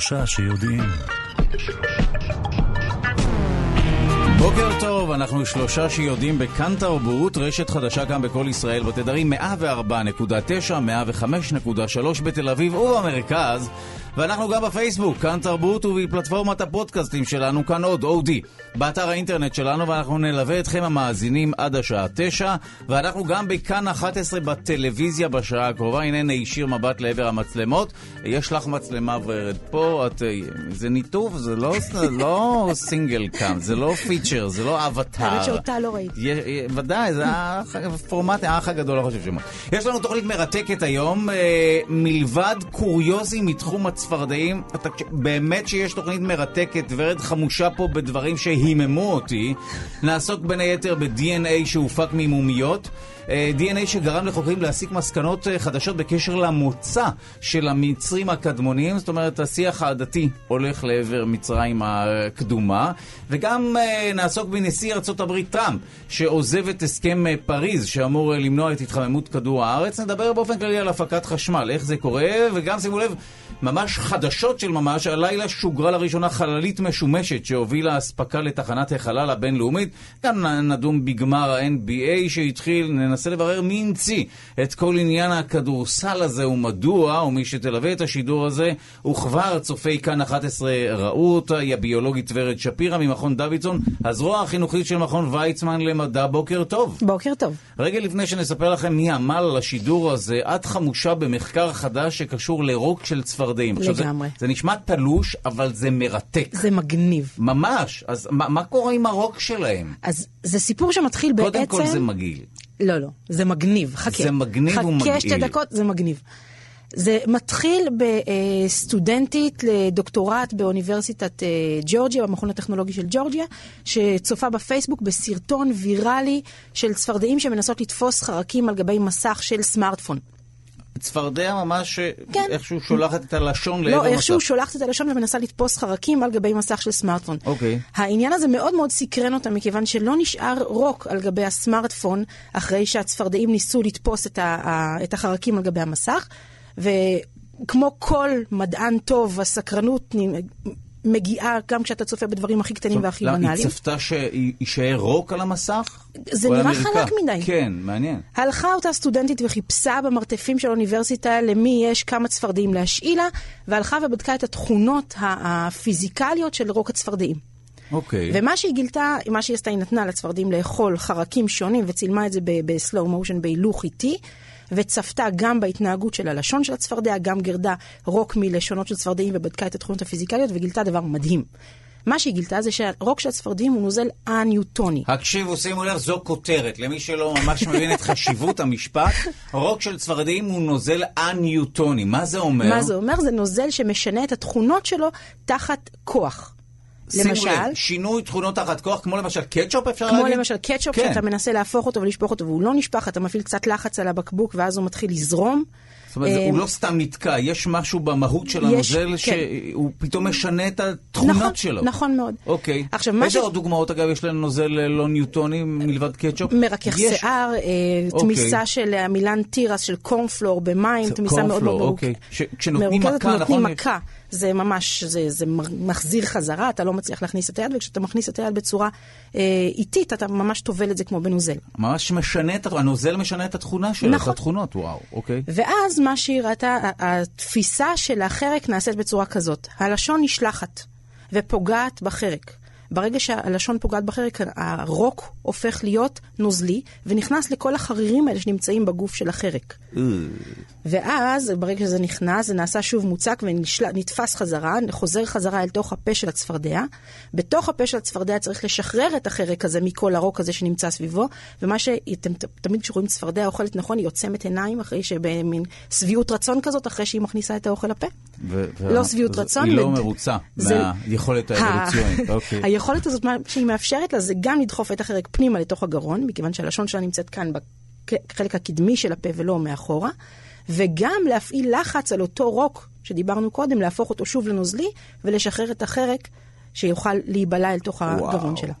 שלושה שיודעים. בוקר טוב, אנחנו שלושה שיודעים בכאן תרבות, רשת חדשה כאן בכל ישראל בתדרים 104.9, 105.3 בתל אביב ובמרכז, ואנחנו גם בפייסבוק, כאן תרבות ובפלטפורמת הפודקאסטים שלנו, כאן עוד, אודי, באתר האינטרנט שלנו, ואנחנו נלווה אתכם המאזינים עד השעה 9, ואנחנו גם בכאן 11 בטלוויזיה בשעה הקרובה, הנה נישיר מבט לעבר המצלמות. יש לך מצלמה ורד פה, את, זה ניתוב, זה לא, לא סינגל קאם, זה לא פיצ'ר, זה לא אבטאר. האמת שאותה לא ראיתי. ודאי, זה הפורמט האח הגדול, לא חושב שמה. יש לנו תוכנית מרתקת היום, אה, מלבד קוריוזים מתחום הצפרדעים, באמת שיש תוכנית מרתקת, ורד חמושה פה בדברים שהיממו אותי. נעסוק בין היתר ב-DNA שהופק ממומיות. DNA שגרם לחוקרים להסיק מסקנות חדשות בקשר למוצא של המצרים הקדמוניים, זאת אומרת, השיח העדתי הולך לעבר מצרים הקדומה, וגם נעסוק בנשיא ארה"ב טראמפ, שעוזב את הסכם פריז, שאמור למנוע את התחממות כדור הארץ. נדבר באופן כללי על הפקת חשמל, איך זה קורה, וגם שימו לב, ממש חדשות של ממש, הלילה שוגרה לראשונה חללית משומשת שהובילה אספקה לתחנת החלל הבינלאומית. גם נדון בגמר ה-NBA שהתחיל, ננסה לברר מי המציא את כל עניין הכדורסל הזה ומדוע, ומי שתלווה את השידור הזה, וכבר צופי כאן 11 ראו אותה, היא הביולוגית ורד שפירא ממכון דוידסון, הזרוע החינוכית של מכון ויצמן למדע. בוקר טוב. בוקר טוב. רגע לפני שנספר לכם מי עמל על השידור הזה, את חמושה במחקר חדש שקשור לרוק של צפרדעים. לגמרי. זה, זה נשמע תלוש, אבל זה מרתק. זה מגניב. ממש. אז מה, מה קורה עם הרוק שלהם? אז זה סיפור שמתחיל קודם בעצם... קודם כל זה מגעיל. לא, לא. זה מגניב. חכה. זה מגניב חכה ומגעיל. חכה שתי דקות, זה מגניב. זה מתחיל בסטודנטית לדוקטורט באוניברסיטת ג'ורג'יה, במכון הטכנולוגי של ג'ורג'יה, שצופה בפייסבוק בסרטון ויראלי של צפרדעים שמנסות לתפוס חרקים על גבי מסך של סמארטפון. צפרדע ממש כן. איכשהו שולחת את הלשון לעבר לא, מסך. איכשהו שולחת את הלשון ומנסה לתפוס חרקים על גבי מסך של סמארטפון. אוקיי. העניין הזה מאוד מאוד סקרן אותה, מכיוון שלא נשאר רוק על גבי הסמארטפון, אחרי שהצפרדעים ניסו לתפוס את, ה- את החרקים על גבי המסך, וכמו כל מדען טוב, הסקרנות מגיעה גם כשאתה צופה בדברים הכי קטנים והכי בנאליים. היא צפתה שיישאר רוק על המסך? זה נראה? חלק מדי. כן, מעניין. הלכה אותה סטודנטית וחיפשה במרתפים של האוניברסיטה למי יש כמה צפרדעים להשאיל לה, והלכה ובדקה את התכונות הפיזיקליות של רוק הצפרדעים. אוקיי. ומה שהיא גילתה, מה שהיא עשתה, היא נתנה לצפרדעים לאכול חרקים שונים וצילמה את זה בסלואו מושן בהילוך איטי. וצפתה גם בהתנהגות של הלשון של הצפרדע, גם גרדה רוק מלשונות של צפרדעים ובדקה את התכונות הפיזיקליות וגילתה דבר מדהים. מה שהיא גילתה זה שהרוק של הצפרדעים הוא נוזל א-ניוטוני. הקשיבו, שימו לב, זו כותרת. למי שלא ממש מבין את חשיבות המשפט, רוק של צפרדעים הוא נוזל א-ניוטוני. מה זה אומר? מה זה אומר? זה נוזל שמשנה את התכונות שלו תחת כוח. שימו למשל, לב, שינוי תכונות תחת כוח, כמו למשל קטשופ אפשר כמו להגיד? למשל קטשופ, כן. שאתה מנסה להפוך אותו ולשפוך אותו והוא לא נשפך, אתה מפעיל קצת לחץ על הבקבוק ואז הוא מתחיל לזרום. זאת אומרת, זה- אה, הוא לא סתם נתקע, יש משהו במהות של הנוזל כן. שהוא פתאום משנה את התכונות נכון, שלו. נכון מאוד. אוקיי. עכשיו, איזה ש- עוד דוגמאות, אגב, יש לנו נוזל אה, לא ניוטוני מלבד קטשופ? מרכך יש. שיער, אה, אוקיי. תמיסה של המילן תירס של קורנפלור במים, תמיסה מאוד מאוד קורנפלור. אוקיי. כשנותנים מכה, נותנים נכון? מכה. זה ממש, זה, זה מחזיר חזרה, אתה לא מצליח להכניס את היד, וכשאתה מכניס את היד בצורה אה, איטית, אתה ממש טובל את זה כמו בנוזל. ממש משנה את, הנוזל משנה את התכונה שלו, נכון. את התכונות, וואו, אוקיי. ואז מה שהיא ראתה, התפיסה של החרק נעשית בצורה כזאת. הלשון נשלחת ופוגעת בחרק. ברגע שהלשון פוגעת בחרק, הרוק הופך להיות נוזלי, ונכנס לכל החרירים האלה שנמצאים בגוף של החרק. ואז, ברגע שזה נכנס, זה נעשה שוב מוצק ונתפס חזרה, חוזר חזרה אל תוך הפה של הצפרדע. בתוך הפה של הצפרדע צריך לשחרר את החרק הזה מכל הרוק הזה שנמצא סביבו, ומה שאתם תמיד כשרואים צפרדע אוכלת נכון, היא עוצמת עיניים אחרי שבמין שביעות רצון כזאת, אחרי שהיא מכניסה את האוכל לפה. ו- לא שביעות רצון. היא לא מרוצה מהיכולת האבולוציונית, אוקיי. היכולת הזאת, שהיא מאפשרת לה, זה גם לדחוף את החרק פנימה לתוך הגרון, מכיוון שהלשון שלה נמצאת כאן בחלק הקדמי של הפה ולא מאחורה, וגם להפעיל לחץ על אותו רוק שדיברנו קודם, להפוך אותו שוב לנוזלי, ולשחרר את החרק שיוכל להיבלע אל תוך הגרון שלה.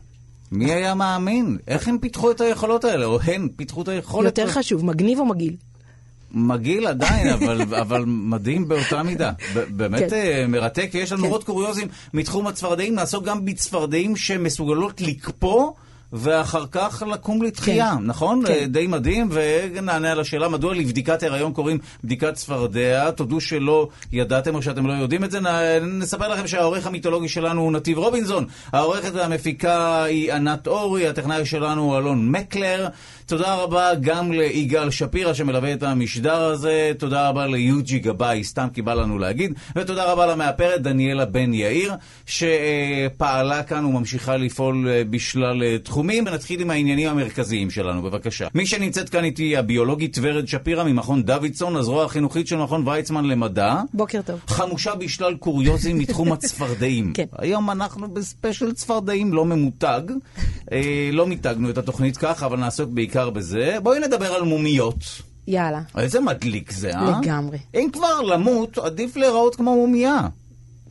מי היה מאמין? איך הם פיתחו את היכולות האלה? או הן פיתחו את היכולת? יותר הזאת? חשוב, מגניב או מגעיל? מגעיל עדיין, אבל, אבל מדהים באותה מידה. באמת כן. אה, מרתק, ויש לנו כן. עוד קוריוזים מתחום הצפרדעים, נעסוק גם בצפרדעים שמסוגלות לקפוא. ואחר כך לקום לתחייה, כן. נכון? כן. אה, די מדהים, ונענה על השאלה מדוע לבדיקת הריון קוראים בדיקת צפרדע. תודו שלא ידעתם או שאתם לא יודעים את זה. נספר לכם שהעורך המיתולוגי שלנו הוא נתיב רובינזון, העורכת והמפיקה היא ענת אורי, הטכנאי שלנו הוא אלון מקלר. תודה רבה גם ליגאל שפירא שמלווה את המשדר הזה, תודה רבה ליוג'י גבאי, סתם כי בא לנו להגיד, ותודה רבה למאפרת דניאלה בן יאיר, שפעלה כאן וממשיכה לפעול אה, בשלל אה, תחומים, ונתחיל עם העניינים המרכזיים שלנו, בבקשה. מי שנמצאת כאן איתי היא הביולוגית ורד שפירא ממכון דוידסון, הזרוע החינוכית של מכון ויצמן למדע. בוקר טוב. חמושה בשלל קוריוזים מתחום הצפרדעים. כן. היום אנחנו בספיישל צפרדעים לא ממותג. אה, לא מיתגנו את התוכנית ככה, אבל נעסוק בעיקר בזה. בואי נדבר על מומיות. יאללה. איזה מדליק זה, אה? לגמרי. אם כבר למות, עדיף להיראות כמו מומיה.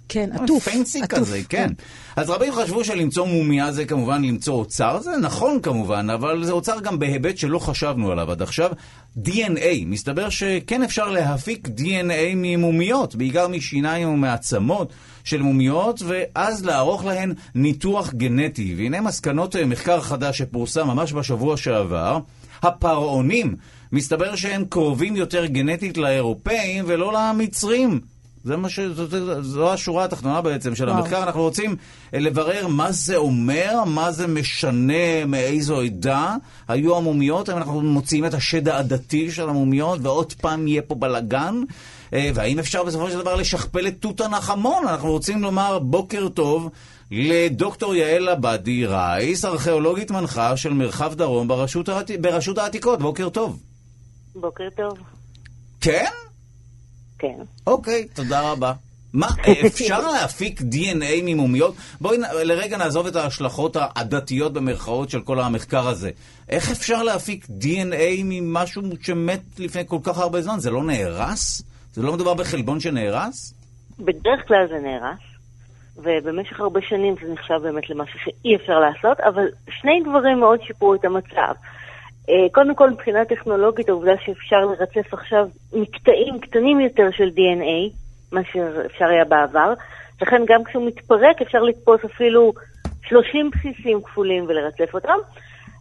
כן, עטוף. פנסי עטוף, כזה, כן. אז רבים חשבו שלמצוא מומיה זה כמובן למצוא אוצר, זה נכון כמובן, אבל זה אוצר גם בהיבט שלא חשבנו עליו עד עכשיו. DNA, מסתבר שכן אפשר להפיק DNA ממומיות, בעיקר משיניים ומעצמות של מומיות, ואז לערוך להן ניתוח גנטי. והנה מסקנות אה, מחקר חדש שפורסם ממש בשבוע שעבר. הפרעונים, מסתבר שהם קרובים יותר גנטית לאירופאים ולא למצרים. זה מה ש... זו, זו, השורה התחתונה בעצם של וואו. המחקר. אנחנו רוצים אה, לברר מה זה אומר, מה זה משנה, מאיזו עדה היו המומיות, אנחנו מוציאים את השד העדתי של המומיות, ועוד פעם יהיה פה בלאגן. אה, והאם אפשר בסופו של דבר לשכפל את תות הנחמון? אנחנו רוצים לומר בוקר טוב לדוקטור יעל עבדי רייס, ארכיאולוגית מנחה של מרחב דרום ברשות, העתי... ברשות העתיקות. בוקר טוב. בוקר טוב. כן? כן. אוקיי, תודה רבה. מה, אפשר להפיק DNA ממומיות? בואי לרגע נעזוב את ההשלכות העדתיות במרכאות של כל המחקר הזה. איך אפשר להפיק DNA ממשהו שמת לפני כל כך הרבה זמן? זה לא נהרס? זה לא מדובר בחלבון שנהרס? בדרך כלל זה נהרס, ובמשך הרבה שנים זה נחשב באמת למשהו שאי אפשר לעשות, אבל שני דברים מאוד שיפרו את המצב. אה, קודם כל, מבחינה טכנולוגית, העובדה שאפשר לרצף עכשיו מקטעים קטנים יותר של DNA, מה שאפשר היה בעבר, לכן גם כשהוא מתפרק אפשר לתפוס אפילו 30 בסיסים כפולים ולרצף אותם.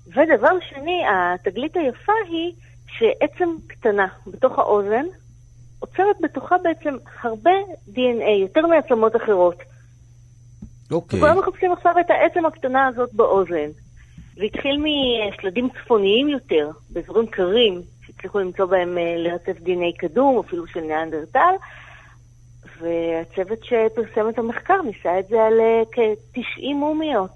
ודבר שני, התגלית היפה היא שעצם קטנה בתוך האוזן עוצרת בתוכה בעצם הרבה DNA, יותר מעצמות אחרות. אוקיי. וכולם מחפשים עכשיו את העצם הקטנה הזאת באוזן. זה התחיל משלדים צפוניים יותר, באזורים קרים, שהצליחו למצוא בהם אה, לרצף DNA קדום, אפילו של ניאנדרטל, והצוות שפרסם את המחקר ניסה את זה על אה, כ-90 מומיות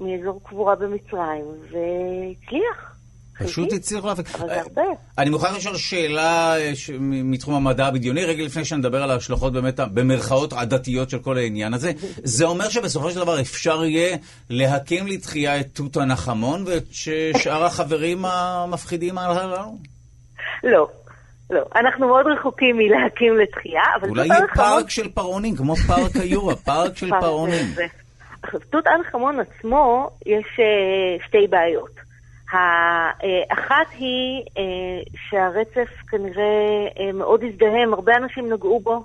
מאזור קבורה במצרים, והצליח. פשוט הצליחו להפיק. אבל זה הרבה. אני מוכרח לשאול שאלה אה, מתחום המדע הבדיוני, רגע לפני שנדבר על ההשלכות באמת, במרכאות עדתיות של כל העניין הזה. זה אומר שבסופו של דבר אפשר יהיה להקים לתחייה את תות הנחמון ואת שאר החברים המפחידים הללו? לא, לא. אנחנו מאוד רחוקים מלהקים לתחייה, אבל אולי יהיה פארק של פרעונים, כמו פארק היורה, פארק של פרעונים. עכשיו, תות אנחמון עצמו, יש אה, שתי בעיות. האחת היא אה, שהרצף כנראה אה, מאוד הזדהם, הרבה אנשים נגעו בו,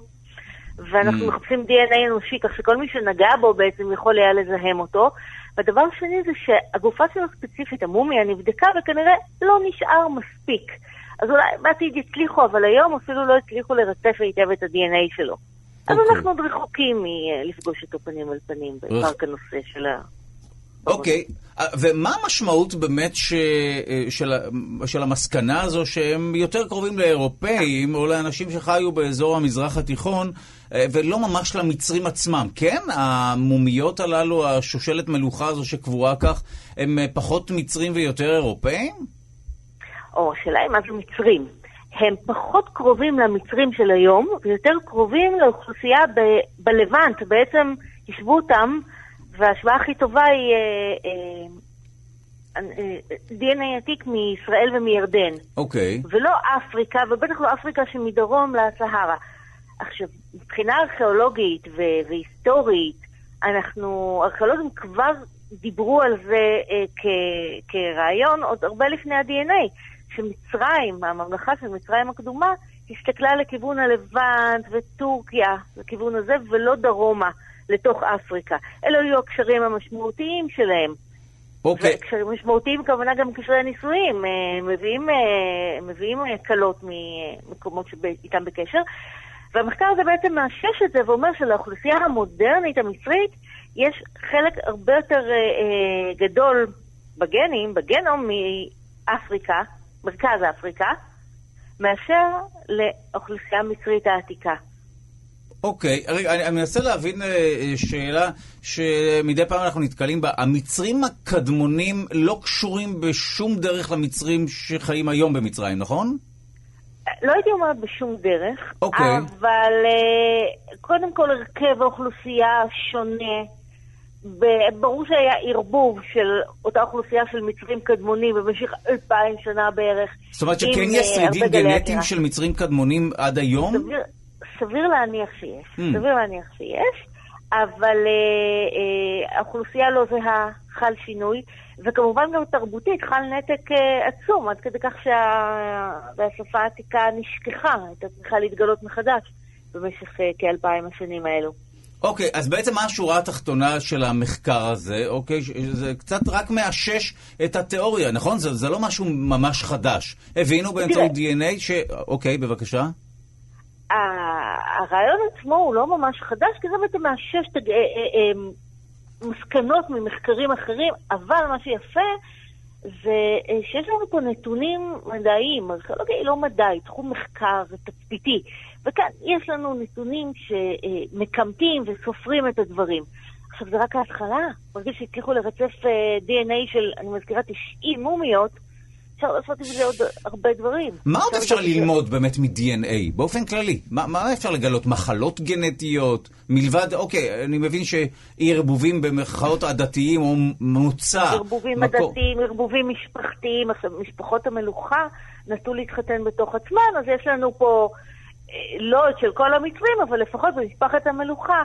ואנחנו Mm. מחפשים DNA אנושי, כך שכל מי שנגע בו בעצם יכול היה לזהם אותו. והדבר שני זה שהגופה שלו ספציפית, המומיה, נבדקה וכנראה לא נשאר מספיק. אז אולי בעתיד יצליחו, אבל היום אפילו לא הצליחו לרצף היטב את ה-DNA שלו. אז אוקיי. אנחנו עוד רחוקים מלפגוש אותו פנים אל פנים בפארק הנושא של ה... אוקיי, ומה המשמעות באמת ש... אה, של... של המסקנה הזו שהם יותר קרובים לאירופאים או לאנשים שחיו באזור המזרח התיכון אה, ולא ממש למצרים עצמם? כן, המומיות הללו, השושלת מלוכה הזו שקבורה כך, הם אה, פחות מצרים ויותר אירופאים? או, השאלה היא מה זה מצרים. הם פחות קרובים למצרים של היום, ויותר קרובים לאוכלוסייה ב- בלבנט. בעצם יישבו אותם, וההשוואה הכי טובה היא אה, אה, אה, DNA עתיק מישראל ומירדן. אוקיי. ולא אפריקה, ובטח לא אפריקה שמדרום לסהרה. עכשיו, מבחינה ארכיאולוגית ו- והיסטורית, אנחנו, ארכיאולוגים כבר דיברו על זה אה, כ- כרעיון עוד הרבה לפני ה-DNA, שמצרים, הממלכה של מצרים הקדומה, הסתכלה לכיוון הלבנט וטורקיה, לכיוון הזה, ולא דרומה, לתוך אפריקה. אלה היו הקשרים המשמעותיים שלהם. אוקיי. וקשרים משמעותיים, כמובן גם קשרי נישואים. אה, מביאים, אה, מביאים אה, כלות ממקומות שאיתם בקשר. והמחקר הזה בעצם מאשש את זה ואומר שלאוכלוסייה המודרנית המצרית יש חלק הרבה יותר אה, גדול בגנים, בגנום מאפריקה, מרכז אפריקה, מאשר לאוכלוסייה המצרית העתיקה. אוקיי, רגע, אני, אני מנסה להבין אה, שאלה שמדי פעם אנחנו נתקלים בה. המצרים הקדמונים לא קשורים בשום דרך למצרים שחיים היום במצרים, נכון? לא הייתי אומרת בשום דרך, אוקיי. אבל uh, קודם כל הרכב האוכלוסייה שונה. ברור שהיה ערבוב של אותה אוכלוסייה של מצרים קדמונים במשך אלפיים שנה בערך. זאת אומרת שכן יש אה, שרידים גנטיים. של מצרים קדמונים עד היום? סביר, סביר להניח שיש, Hmm. סביר להניח שיש, אבל אה, אה, האוכלוסייה לא זהה, חל שינוי, וכמובן גם תרבותית חל נתק אה, עצום, עד כדי כך שהשפה העתיקה נשכחה, הייתה צריכה להתגלות מחדש במשך אה, כאלפיים השנים האלו. אוקיי, אז בעצם מה השורה התחתונה של המחקר הזה? אוקיי, ש- זה קצת רק מאשש את התיאוריה, נכון? זה, זה לא משהו ממש חדש. הבינו באמצעות DNA ש... אוקיי, בבקשה. הרעיון עצמו הוא לא ממש חדש, כי זה בעצם מאשש אה, אה, אה, מסקנות ממחקרים אחרים, אבל מה שיפה זה שיש לנו פה נתונים מדעיים, ארכיאולוגיה היא לא מדע, היא תחום מחקר תצפיתי, וכאן יש לנו נתונים שמקמטים וסופרים את הדברים. עכשיו, זה רק ההתחלה, ברגע שהצליחו לרצף DNA של, אני מזכירה, 90 מומיות, אפשר לעשות עם זה עוד הרבה דברים. מה עוד אפשר ללמוד באמת מ-DNA, באופן כללי? מה, מה אפשר לגלות? מחלות גנטיות? מלבד, אוקיי, אני מבין שערבובים במרכאות עדתיים או מוצא. ערבובים מקור- עדתיים, ערבובים משפחתיים. עכשיו, משפחות המלוכה נטו להתחתן בתוך עצמן, אז יש לנו פה, לא את של כל המצרים, אבל לפחות במשפחת המלוכה,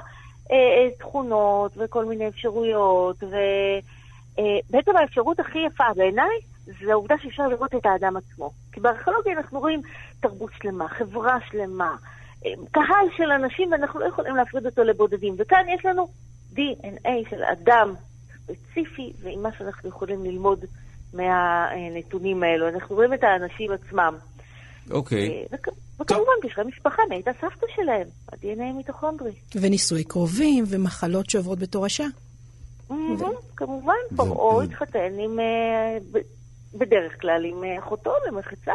אה, אה, תכונות וכל מיני אפשרויות. ובעצם האפשרות הכי יפה בעיניי, זה העובדה שאפשר לראות את האדם עצמו. כי בארכיאולוגיה אנחנו רואים תרבות שלמה, חברה שלמה, אה, קהל של אנשים, ואנחנו לא יכולים להפריד אותו לבודדים. וכאן יש לנו DNA של אדם ספציפי, ועם מה שאנחנו יכולים ללמוד מהנתונים האלו. אנחנו רואים את האנשים עצמם. אוקיי. אה, וכ- וכמובן, קשרי משפחה, מי הייתה סבתא שלהם, ה-DNA מיטוכונדרי. ונישואי קרובים ומחלות שעוברות בתורשה. כמובן, פרעה התחתן עם, אה, בדרך כלל עם אה, אחותו למחצה.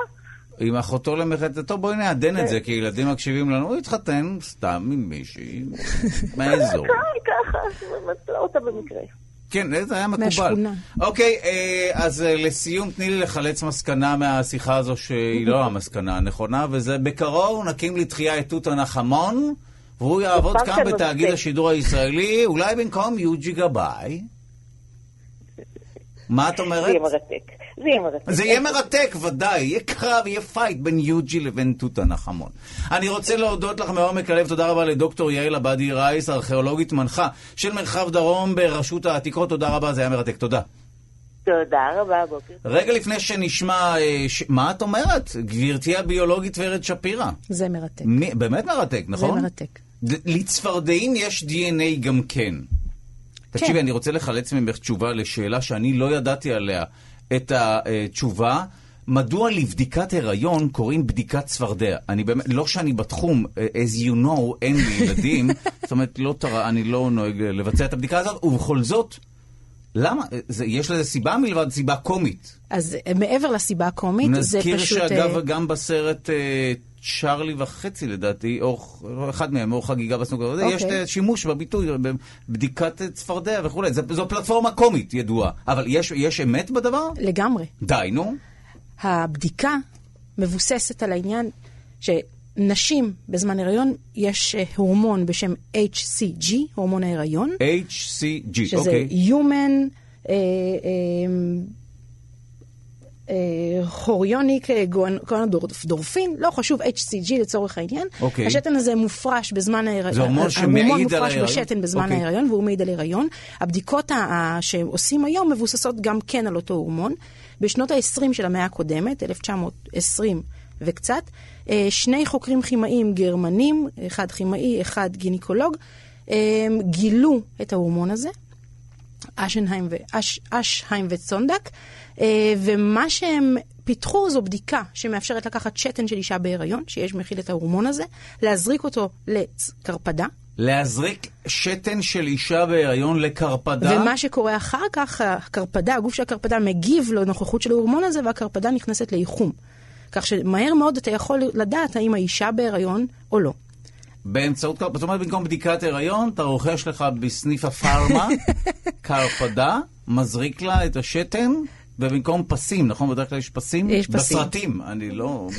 עם אחותו למחצתו, בואי נעדן את זה, כי ילדים מקשיבים לנו, הוא התחתן סתם עם מישהי מהאזור. ככה, ככה, אותה במקרה. כן, זה היה מקובל. מהשכונה. אוקיי, אה, אז אה, לסיום, תני לי לחלץ מסקנה מהשיחה הזו שהיא לא המסקנה הנכונה, וזה בקרוב נקים לתחייה את תות הנחמון, והוא יעבוד כאן בתאגיד. השידור הישראלי, אולי במקום יוג'י גבאי. מה את זה אומרת? יהיה מרתק. זה יהיה מרתק. זה יהיה מרתק, ודאי. יהיה קרב, יהיה fight בין יוג'י לבין תות הנחמון. אני רוצה להודות לך מעומק הלב, תודה רבה לדוקטור יעל עבדי רייס, ארכיאולוגית מנחה של מרחב דרום ברשות העתיקות. תודה רבה, זה היה מרתק. תודה. תודה רבה, בוקר. רגע לפני שנשמע, אה, ש... מה את אומרת? גברתי הביולוגית ורד שפירא. זה מרתק. מי... באמת מרתק, נכון? זה מרתק. ד- לצפרדעים יש DNA גם כן. תקשיבי, אני רוצה לחלץ ממך תשובה לשאלה שאני לא ידעתי עליה את התשובה. מדוע לבדיקת הריון קוראים בדיקת צפרדע? אני באמת, לא שאני בתחום, אה, as you know, אין לי ילדים, זאת אומרת, לא תרא, אני לא נוהג לבצע את הבדיקה הזאת, ובכל זאת, למה? זה, יש לזה סיבה מלבד סיבה קומית. אז אה, מעבר לסיבה הקומית, זה נזכיר פשוט... שאגב, אה, גם בסרט אה, צ'ארלי וחצי, לדעתי, או אחד מהם, או חגיגה בסנוקר, okay. יש אוקיי. אה, שימוש בביטוי, בבדיקת צפרדע וכולי. זה- זו פלטפורמה קומית ידועה. אבל יש, יש אמת בדבר? לגמרי. די, נו. הבדיקה מבוססת על העניין שנשים בזמן הריון, יש אה, הורמון בשם HCG, הורמון ההיריון, HCG, שזה אוקיי. Human אה, אה, הוריוניק גואנדורפין, לא חשוב, HCG לצורך העניין. אוקיי. השתן הזה מופרש בזמן ההיריון. זה הורמון שמעיד על מופרש ההיריון? בשתן בזמן אוקיי. ההיריון, והוא מעיד על הריון. הבדיקות שעושים היום מבוססות גם כן על אותו הורמון. בשנות ה-20 של המאה הקודמת, 1920 וקצת, אה, שני חוקרים כימאים גרמנים, אחד כימאי, אחד גינקולוג, אה, גילו את ההורמון הזה. אשנהיים ו- אש- אשהיים וצונדק, אה, ומה שהם פיתחו זו בדיקה שמאפשרת לקחת שתן של אישה בהיריון, שיש מכיל את ההורמון הזה, להזריק אותו לקרפדה, להזריק שתן של אישה בהיריון לקרפדה. ומה שקורה אחר כך, הקרפדה, הגוף של הקרפדה מגיב לנוכחות של ההורמון הזה, והקרפדה נכנסת לאיחום. כך שמהר מאוד אתה יכול לדעת האם האישה בהיריון או לא. באמצעות, זאת אומרת, במקום בדיקת הריון, אתה רוכש לך בסניף הפארמה קרפדה, מזריק לה את השתן, ובמקום פסים, נכון? בדרך כלל יש פסים? יש פסים. בסרטים, אני לא...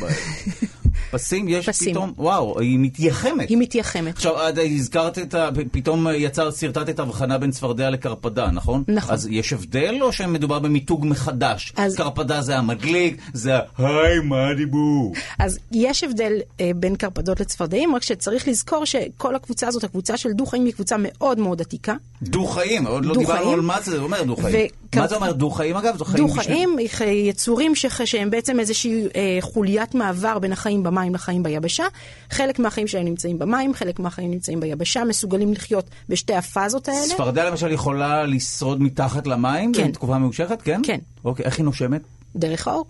פסים, יש פסים. פתאום, וואו, היא מתייחמת. היא מתייחמת. עכשיו, את הזכרת את ה... פתאום יצר, שרטטת את ההבחנה בין צפרדע לקרפדה, נכון? נכון. אז יש הבדל, או שמדובר במיתוג מחדש? אז- קרפדה זה המדליק, זה ה... היי, מה הדיבור? אז יש הבדל אה, בין קרפדות לצפרדעים, רק שצריך לזכור שכל הקבוצה הזאת, הקבוצה של דו-חיים, היא קבוצה מאוד מאוד עתיקה. דו-חיים, עוד לא. דיברנו על מה זה אומר דו-חיים. מה זה אומר דו-חיים, אגב? דו-חיים, אה, יצורים שהם בעצם איזושהי אה, חוליית מעבר בין החיים במים לחיים ביבשה. חלק מהחיים שלהם נמצאים במים, חלק מהחיים נמצאים ביבשה, מסוגלים לחיות בשתי הפאזות האלה. צפרדע למשל יכולה לשרוד מתחת למים? כן. בתקופה ממושכת, כן? כן. אוקיי, איך היא נושמת? דרך האור.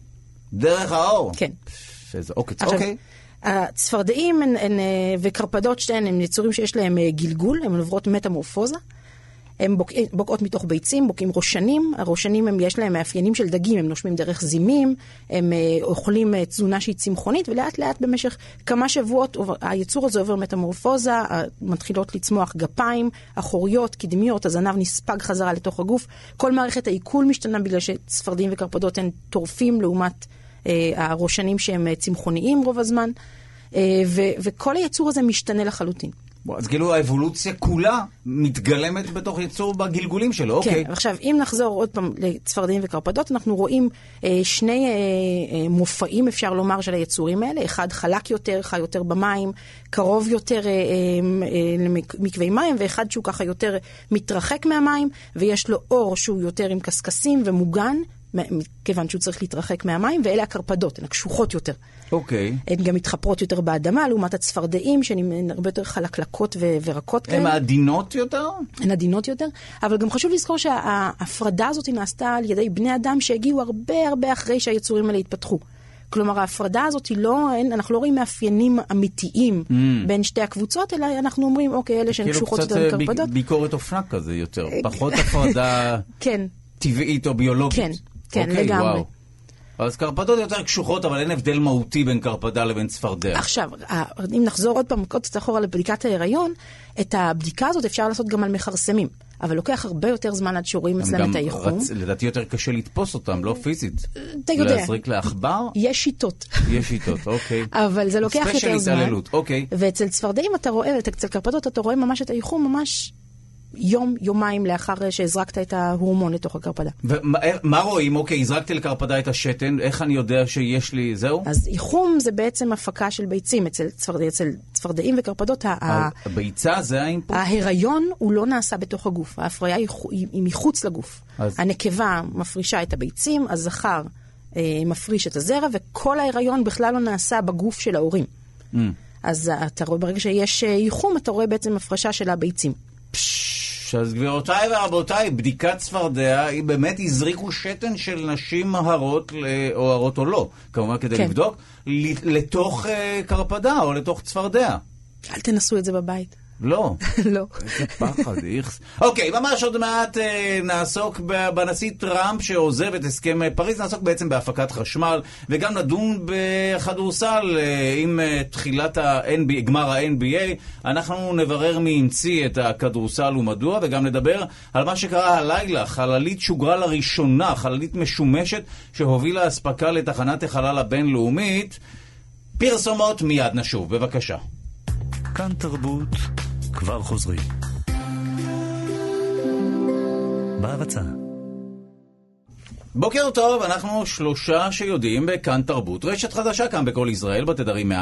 דרך האור. כן. איזה אוקיי, עכשיו, אוקיי. הצפרדעים הן, הן, אה, וקרפדות שתיהן הם יצורים שיש להם גלגול, הן עוברות מטמורפוזה. הן בוק, בוקעות מתוך ביצים, בוקעים ראשנים. הראשנים הם, יש להם מאפיינים של דגים, הם נושמים דרך זימים, הם אה, אוכלים אה, תזונה שהיא צמחונית, ולאט לאט במשך כמה שבועות היצור הזה עובר מטמורפוזה, מתחילות לצמוח גפיים, אחוריות, קדמיות, הזנב נספג חזרה לתוך הגוף. כל מערכת העיכול משתנה בגלל שצפרדעים וקרפדות הן טורפים לעומת אה, הראשנים שהם אה, צמחוניים רוב הזמן, אה, ו- וכל היצור הזה משתנה לחלוטין. אז כאילו האבולוציה כולה מתגלמת בתוך יצור בגלגולים שלו, אוקיי. כן, עכשיו אם נחזור עוד פעם לצפרדעים וקרפדות, אנחנו רואים אה, שני אה, אה, מופעים, אפשר לומר, של היצורים האלה. אחד חלק יותר, חי יותר במים, קרוב יותר אה, אה, אה, למקווי מים, ואחד שהוא ככה יותר מתרחק מהמים, ויש לו אור שהוא יותר עם קשקשים ומוגן, כיוון שהוא צריך להתרחק מהמים, ואלה הקרפדות, הן הקשוחות יותר. אוקיי. הן גם מתחפרות יותר באדמה, לעומת הצפרדעים, שהן הרבה יותר חלקלקות ו- ורקות כאלה. הן העדינות יותר? הן עדינות יותר, אבל גם חשוב לזכור שההפרדה הזאת נעשתה על ידי בני אדם שהגיעו הרבה הרבה אחרי שהיצורים האלה התפתחו. כלומר, ההפרדה הזאת היא לא, אין, אנחנו לא רואים מאפיינים אמיתיים mm. בין שתי הקבוצות, אלא אנחנו אומרים, אוקיי, אלה שהן כאילו קשוחות קצת יותר אה, מקרפדות. ביקורת אופנה כזה יותר. פחות הפרדה כן, טבעית או ביולוגית. כן, כן, אוקיי, לגמרי. וואו. אז קרפדות יותר קשוחות, אבל אין הבדל מהותי בין קרפדה לבין צפרדע. עכשיו, ה- אם נחזור עוד פעם, קצת אחורה לבדיקת ההיריון, את הבדיקה הזאת אפשר לעשות גם על מכרסמים, אבל לוקח הרבה יותר זמן עד שרואים אצלם את האיחום. רצ... לדעתי יותר קשה לתפוס אותם, לא פיזית. אתה יודע. להזריק לעכבר? יש שיטות. יש שיטות, אוקיי. אבל זה לוקח ספיישל יותר זמן. התעללות, אוקיי. ואצל צפרדעים אתה רואה, אצל קרפדות אתה רואה ממש את האיחום ממש יום, יומיים לאחר שהזרקת את ההורמון לתוך הקרפדה. ומה מה רואים? אוקיי, הזרקתי לקרפדה את השתן, איך אני יודע שיש לי... זהו? אז איחום זה בעצם הפקה של ביצים. אצל, צפרד, אצל צפרדעים וקרפדות, ה- הביצה זה האינפוט? ההיריון הוא לא נעשה בתוך הגוף, ההפריה היא, היא, מחוץ לגוף. אז- הנקבה מפרישה את הביצים, הזכר אה, מפריש את הזרע, וכל ההיריון בכלל לא נעשה בגוף של ההורים. Mm. אז אה, אתה רואה, ברגע שיש אה, איחום, אתה רואה בעצם הפרשה של הביצים. פשש, אז גבירותיי ורבותיי, בדיקת צפרדע, היא באמת הזריקו שתן של נשים הרות, או הרות או לא, כמובן כדי כן. לבדוק, לתוך אה, קרפדה או לתוך צפרדע. אל תנסו את זה בבית. לא. לא. איזה פחד, איכס. אוקיי, ממש עוד מעט אה, נעסוק בנשיא טראמפ שעוזב את הסכם אה, פריז, נעסוק בעצם בהפקת חשמל, וגם נדון בכדורסל אה, עם אה, תחילת ה-NBA, גמר ה-NBA. אנחנו נברר מי המציא את הכדורסל ומדוע, וגם נדבר על מה שקרה הלילה. חללית שוגרה לראשונה, חללית משומשת, שהובילה אספקה לתחנת החלל הבינלאומית. פרסומות מיד נשוב, בבקשה. כאן תרבות, כבר חוזרים. בהרצה. בוקר טוב, אנחנו שלושה שיודעים בכאן תרבות. רשת חדשה כאן בכל ישראל, בתדרים 104.9,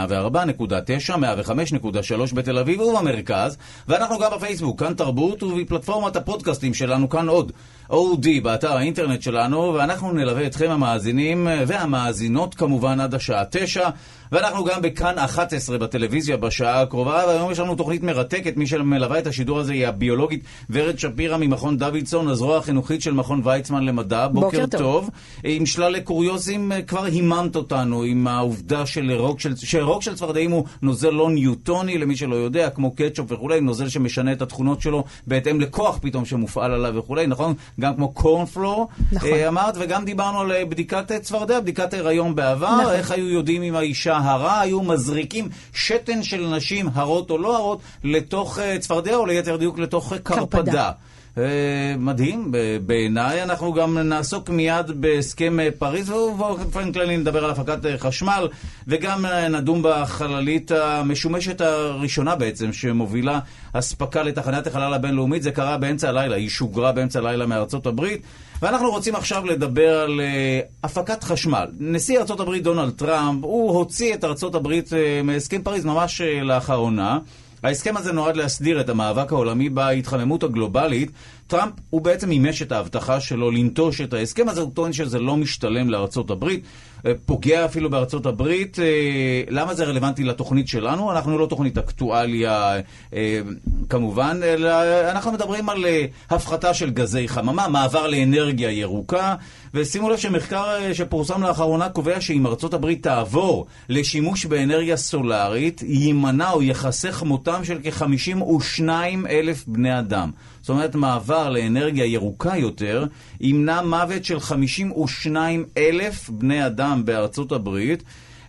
105.3 בתל אביב ובמרכז, ואנחנו גם בפייסבוק, כאן תרבות, ובפלטפורמת הפודקאסטים שלנו, כאן עוד. OD באתר האינטרנט שלנו, ואנחנו נלווה אתכם המאזינים והמאזינות כמובן עד השעה 9, ואנחנו גם בכאן 11 בטלוויזיה בשעה הקרובה, והיום יש לנו תוכנית מרתקת, מי שמלווה את השידור הזה היא הביולוגית ורד שפירא ממכון דוידסון, הזרוע החינוכית של מכון ויצמן למדע. בוקר בוקר טוב. טוב. עם שלל קוריוזים אה, כבר היממת אותנו עם העובדה שרוק של, שרוק של צפרדעים הוא נוזל לא ניוטוני, למי שלא יודע, כמו קטשופ וכולי, נוזל שמשנה את התכונות שלו בהתאם לכוח פתאום שמופעל עליו וכולי, נכון? גם כמו קורנפלור, נכון. אה, אמרת, וגם דיברנו על אה, בדיקת אה, צפרדע, בדיקת הריון בעבר, נכון. איך היו יודעים אם האישה הרה, היו מזריקים שתן של נשים הרות או לא הרות לתוך צפרדע, או ליתר דיוק לתוך קרפדה. קרפדה. אה, מדהים, בעיניי. אנחנו גם נעסוק מיד בהסכם אה, פריז, ובאופן כללי נדבר על הפקת אה, חשמל, וגם נדון בחללית המשומשת הראשונה בעצם, שמובילה אספקה לתחנת החלל הבינלאומית. זה קרה באמצע הלילה, היא שוגרה באמצע הלילה מארצות הברית. ואנחנו רוצים עכשיו לדבר על uh, הפקת חשמל. נשיא הברית דונלד טראמפ, הוא הוציא את הברית uh, מהסכם פריז ממש uh, לאחרונה. ההסכם הזה נועד להסדיר את המאבק העולמי בהתחממות הגלובלית. טראמפ הוא בעצם מימש את ההבטחה שלו לנטוש את ההסכם הזה, הוא טוען שזה לא משתלם לארצות הברית, אה, פוגע אפילו בארצות הברית. אה, למה זה רלוונטי לתוכנית שלנו? אנחנו לא תוכנית אקטואליה אה, כמובן, אלא אנחנו מדברים על הפחתה של גזי חממה, מעבר לאנרגיה ירוקה, ושימו לב שמחקר אה, שפורסם לאחרונה קובע שאם ארצות הברית תעבור לשימוש באנרגיה סולארית, יימנע או ייחסך מותם של כ-52 אלף בני אדם. זאת אומרת, מעבר לאנרגיה ירוקה יותר ימנע מוות של 52 אלף בני אדם בארצות הברית.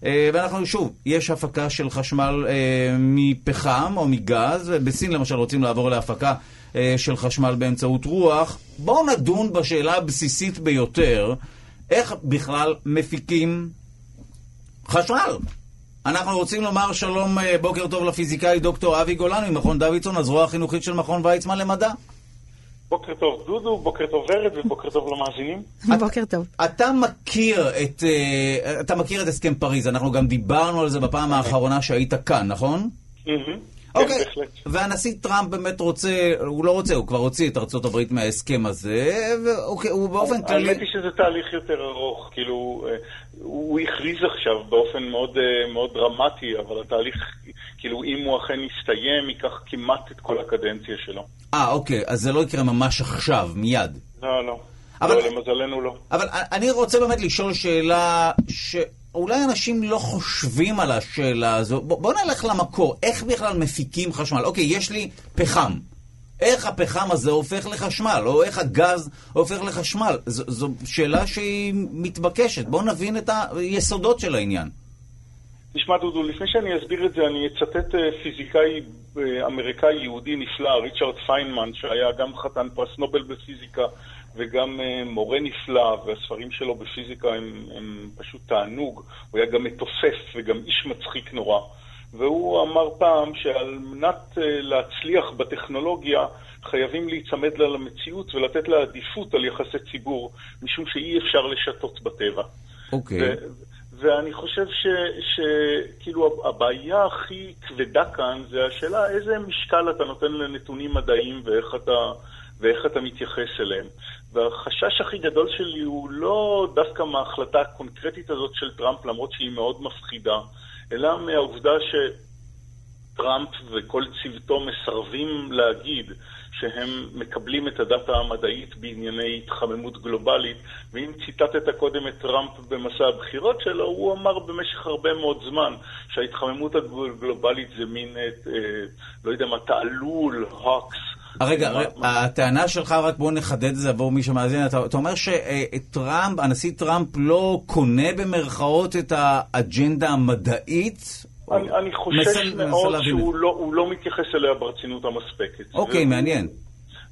אה, ואנחנו, שוב, יש הפקה של חשמל אה, מפחם או מגז, בסין למשל רוצים לעבור להפקה של חשמל באמצעות רוח. בואו נדון בשאלה הבסיסית ביותר, איך בכלל מפיקים חשמל. אנחנו רוצים לומר שלום, אה, בוקר טוב לפיזיקאי דוקטור אבי גולן ממכון דוידסון, הזרוע החינוכית של מכון ויצמן למדע. בוקר טוב דודו, בוקר טוב ורד ובוקר טוב למאזינים. בוקר טוב. אתה מכיר את, אה, אתה מכיר את הסכם פריז, אנחנו גם דיברנו על זה בפעם האחרונה שהיית כאן, נכון? כן, אוקיי, בהחלט. והנשיא טראמפ באמת רוצה, הוא לא רוצה, הוא כבר הוציא את הברית מההסכם הזה, והוא באופן כללי... האמת היא שזה תהליך יותר ארוך, כאילו, אה, הוא הכריז עכשיו באופן מאוד, אה, מאוד דרמטי, אבל התהליך, כאילו, אם הוא אכן יסתיים, ייקח כמעט את כל הקדנציה שלו. אה, אוקיי, אז זה לא יקרה ממש עכשיו, מיד. לא, לא. אבל- לא, למזלנו לא. אבל אני רוצה באמת לשאול שאלה שאולי אנשים לא חושבים על השאלה הזו. בוא, בוא נלך למקור, איך בכלל מפיקים חשמל? אוקיי, יש לי פחם. איך הפחם הזה הופך לחשמל, או איך הגז הופך לחשמל? זו, זו שאלה שהיא מתבקשת. בואו נבין את היסודות של העניין. תשמע דודו, לפני שאני אסביר את זה, אני אצטט אה, פיזיקאי אה, אמריקאי יהודי נפלא, ריצ'רד פיינמן, שהיה גם חתן פרס נובל בפיזיקה וגם אה, מורה נפלא, והספרים שלו בפיזיקה הם, הם פשוט תענוג. הוא היה גם מתוסף וגם איש מצחיק נורא. והוא אמר פעם שעל מנת אה, להצליח בטכנולוגיה חייבים להיצמד לה למציאות ולתת לה עדיפות על יחסי ציבור, משום שאי אפשר לשתות בטבע. אוקיי. ו- ואני חושב שכאילו הבעיה הכי כבדה כאן זה השאלה איזה משקל אתה נותן לנתונים מדעיים ואיך אתה, ואיך אתה מתייחס אליהם. והחשש הכי גדול שלי הוא לא דווקא מההחלטה הקונקרטית הזאת של טראמפ, למרות שהיא מאוד מפחידה, אלא מהעובדה שטראמפ וכל צוותו מסרבים להגיד שהם מקבלים את הדאטה המדעית בענייני התחממות גלובלית, ואם ציטטת קודם את טראמפ במסע הבחירות שלו, הוא אמר במשך הרבה מאוד זמן שההתחממות הגלובלית זה מין, אה, לא יודע מה, תעלול, הוקס. רגע, הטענה שלך, רק בואו נחדד את זה עבור מי שמאזין, אתה, אתה אומר שטראמפ, הנשיא טראמפ לא קונה במרכאות את האג'נדה המדעית? אני, אני חושש מנסה- מנסה מאוד את שהוא לא, הוא לא מתייחס אליה ברצינות המספקת. אוקיי, והוא- מעניין.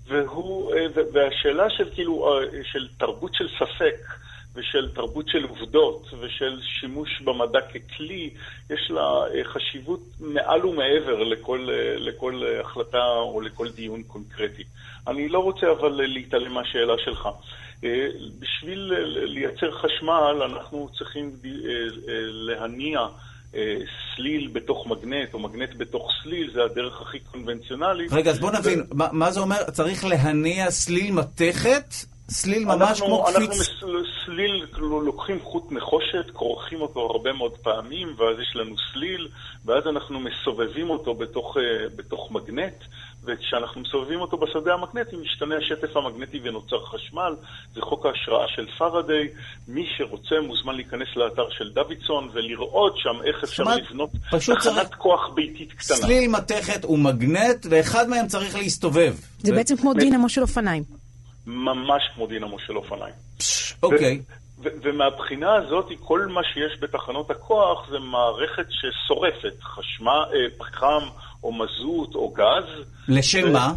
והוא, אה, והשאלה של כאילו, אה, של תרבות של ספק ושל תרבות של עובדות ושל שימוש במדע ככלי, יש לה אה, חשיבות מעל ומעבר לכל, אה, לכל אה, החלטה או לכל דיון קונקרטי. אני לא רוצה אבל להתעלם מהשאלה שלך. בשביל לייצר חשמל אנחנו צריכים להניע סליל בתוך מגנט, או מגנט בתוך סליל, זה הדרך הכי קונבנציונלית. רגע, אז בוא נבין, ו... מה, מה זה אומר? צריך להניע סליל מתכת? סליל ממש אנחנו, כמו אנחנו קפיץ? אנחנו סליל, כאילו, לוקחים חוט נחושת, כורכים אותו הרבה מאוד פעמים, ואז יש לנו סליל, ואז אנחנו מסובבים אותו בתוך, בתוך מגנט. וכשאנחנו מסובבים אותו בשדה המגנטי, משתנה השטף המגנטי ונוצר חשמל. זה חוק ההשראה של פארדיי. מי שרוצה מוזמן להיכנס לאתר של דוידסון ולראות שם איך אפשר לבנות תחנת כוח ביתית קטנה. סליל מתכת ומגנט, ואחד מהם צריך להסתובב. זה בעצם כמו דינמו של אופניים. ממש כמו דינמו של אופניים. אוקיי. ומהבחינה הזאת, כל מה שיש בתחנות הכוח זה מערכת ששורפת חשמל, אה, פחם או מזוט או גז. לשם מה?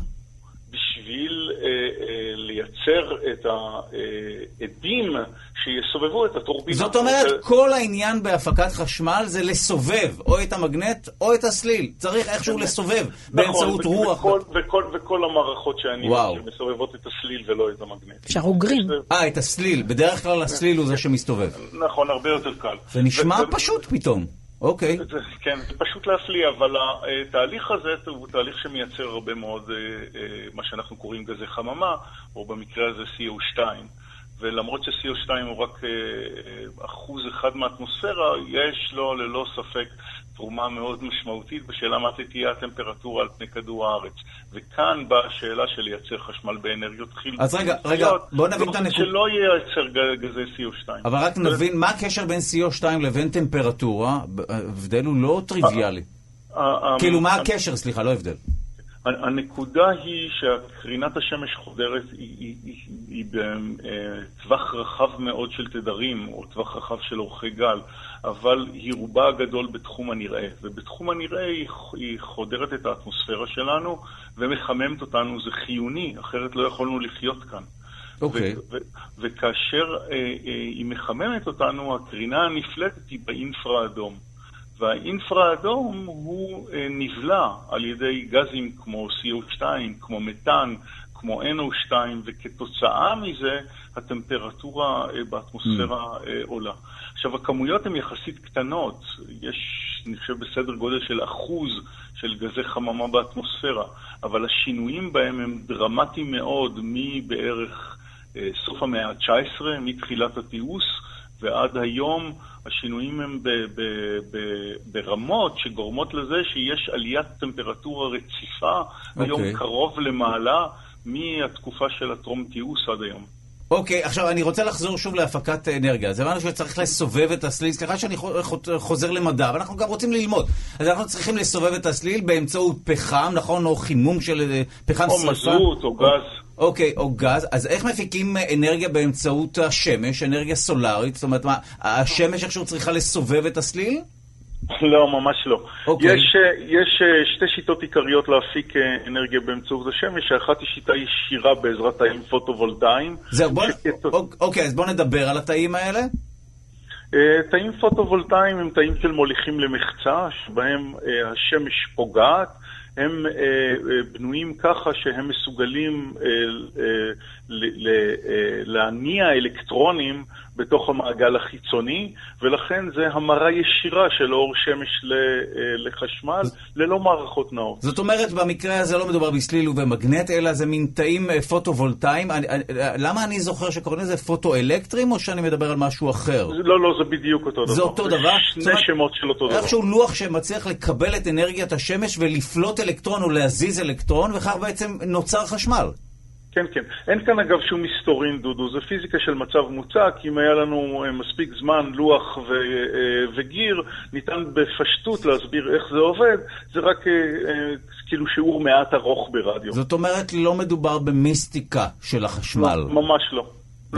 בשביל אה, אה, לייצר את העדים שיסובבו את הטורבינה. זאת אומרת, זה... כל העניין בהפקת חשמל זה לסובב או את המגנט או את הסליל. צריך איכשהו לסובב נכון, באמצעות רוח. וכל, וכל, וכל המערכות שאני שמסובבות את הסליל ולא את המגנט. אפשר אוגרים. אה, את הסליל. בדרך כלל הסליל הוא זה שמסתובב. נכון, הרבה יותר קל. זה נשמע ו- פשוט פתאום. אוקיי. זה, כן, זה פשוט להפליא, אבל התהליך הזה הוא תהליך שמייצר הרבה מאוד אה, אה, מה שאנחנו קוראים גזי חממה, או במקרה הזה CO2. ולמרות ש-CO2 הוא רק אה, אחוז אחד מהאטמוספירה, יש לו ללא ספק תרומה מאוד משמעותית בשאלה מה תהיה הטמפרטורה על פני כדור הארץ. וכאן באה השאלה של לייצר חשמל באנרגיות חילופיות. אז רגע, רגע, בוא נבין את הנקודה. שלא ייצר גזי CO2. אבל רק נבין, מה הקשר בין CO2 לבין טמפרטורה? ההבדל הוא לא טריוויאלי. כאילו, מה הקשר? סליחה, לא הבדל. הנקודה היא שקרינת השמש חודרת היא, היא, היא, היא בטווח רחב מאוד של תדרים, או טווח רחב של אורכי גל, אבל היא רובה הגדול בתחום הנראה. ובתחום הנראה היא, היא חודרת את האטמוספירה שלנו ומחממת אותנו, זה חיוני, אחרת לא יכולנו לחיות כאן. אוקיי. Okay. וכאשר אה, אה, היא מחממת אותנו, הקרינה הנפלטת היא באינפרה אדום. והאינפרה האדום הוא אה, נבלע על ידי גזים כמו CO2, כמו מתאן, כמו NO2, וכתוצאה מזה הטמפרטורה אה, באטמוספירה mm. אה, עולה. עכשיו, הכמויות הן יחסית קטנות, יש, אני חושב, בסדר גודל של אחוז של גזי חממה באטמוספירה, אבל השינויים בהם הם דרמטיים מאוד מבערך סוף המאה ה-19, מתחילת התיעוש, ועד היום השינויים הם ב, ב, ב, ברמות שגורמות לזה שיש עליית טמפרטורה רציפה, okay. היום אוקיי. קרוב למעלה מהתקופה של הטרום תיעוש עד היום. אוקיי, okay, עכשיו אני רוצה לחזור שוב להפקת אנרגיה. אז הבנו שצריך לסובב את הסליל, סליחה שאני חוזר למדע, אבל אנחנו גם רוצים ללמוד. אז אנחנו צריכים לסובב את הסליל באמצעות פחם, נכון? או חימום של אה, פחם שרפה. או מזוט, או גז. אוקיי, או גז. אז איך מפיקים אנרגיה באמצעות השמש, אנרגיה סולארית? זאת אומרת, מה, השמש איכשהו צריכה לסובב את הסליל? לא, ממש לא. Okay. אוקיי. יש, יש שתי שיטות עיקריות להפיק אנרגיה באמצעות השמש, האחת היא שיטה ישירה בעזרת תאים פוטו-וולטאיים. זהו, בוא... שכת... אוקיי, אז בואו נדבר על התאים האלה. תאים פוטו-וולטאיים הם תאים של מוליכים למחצה, שבהם השמש פוגעת. הם אה, אה, בנויים ככה שהם מסוגלים אה, אה, אה, להניע אלקטרונים בתוך המעגל החיצוני, ולכן זה המרה ישירה של אור שמש אה, לחשמל, ללא מערכות נאות. זאת אומרת, במקרה הזה לא מדובר בסליל ובמגנט, אלא זה מין תאים אה, פוטו-וולטאיים. למה אני זוכר שקוראים לזה פוטו-אלקטרים, או שאני מדבר על משהו אחר? לא, לא, זה בדיוק אותו דבר. זה אותו דבר? שני שמות של אותו דבר. איכשהו לוח שמצליח לקבל את אנרגיית השמש ולפלוט אלקטרון או להזיז אלקטרון, וכך בעצם נוצר חשמל. כן, כן. אין כאן אגב שום מסתורין, דודו, זה פיזיקה של מצב מוצק. אם היה לנו אה, מספיק זמן, לוח ו- אה, וגיר, ניתן בפשטות להסביר איך זה עובד. זה רק אה, כאילו שיעור מעט ארוך ברדיו. זאת אומרת, לא מדובר במיסטיקה של החשמל. לא, ממש לא.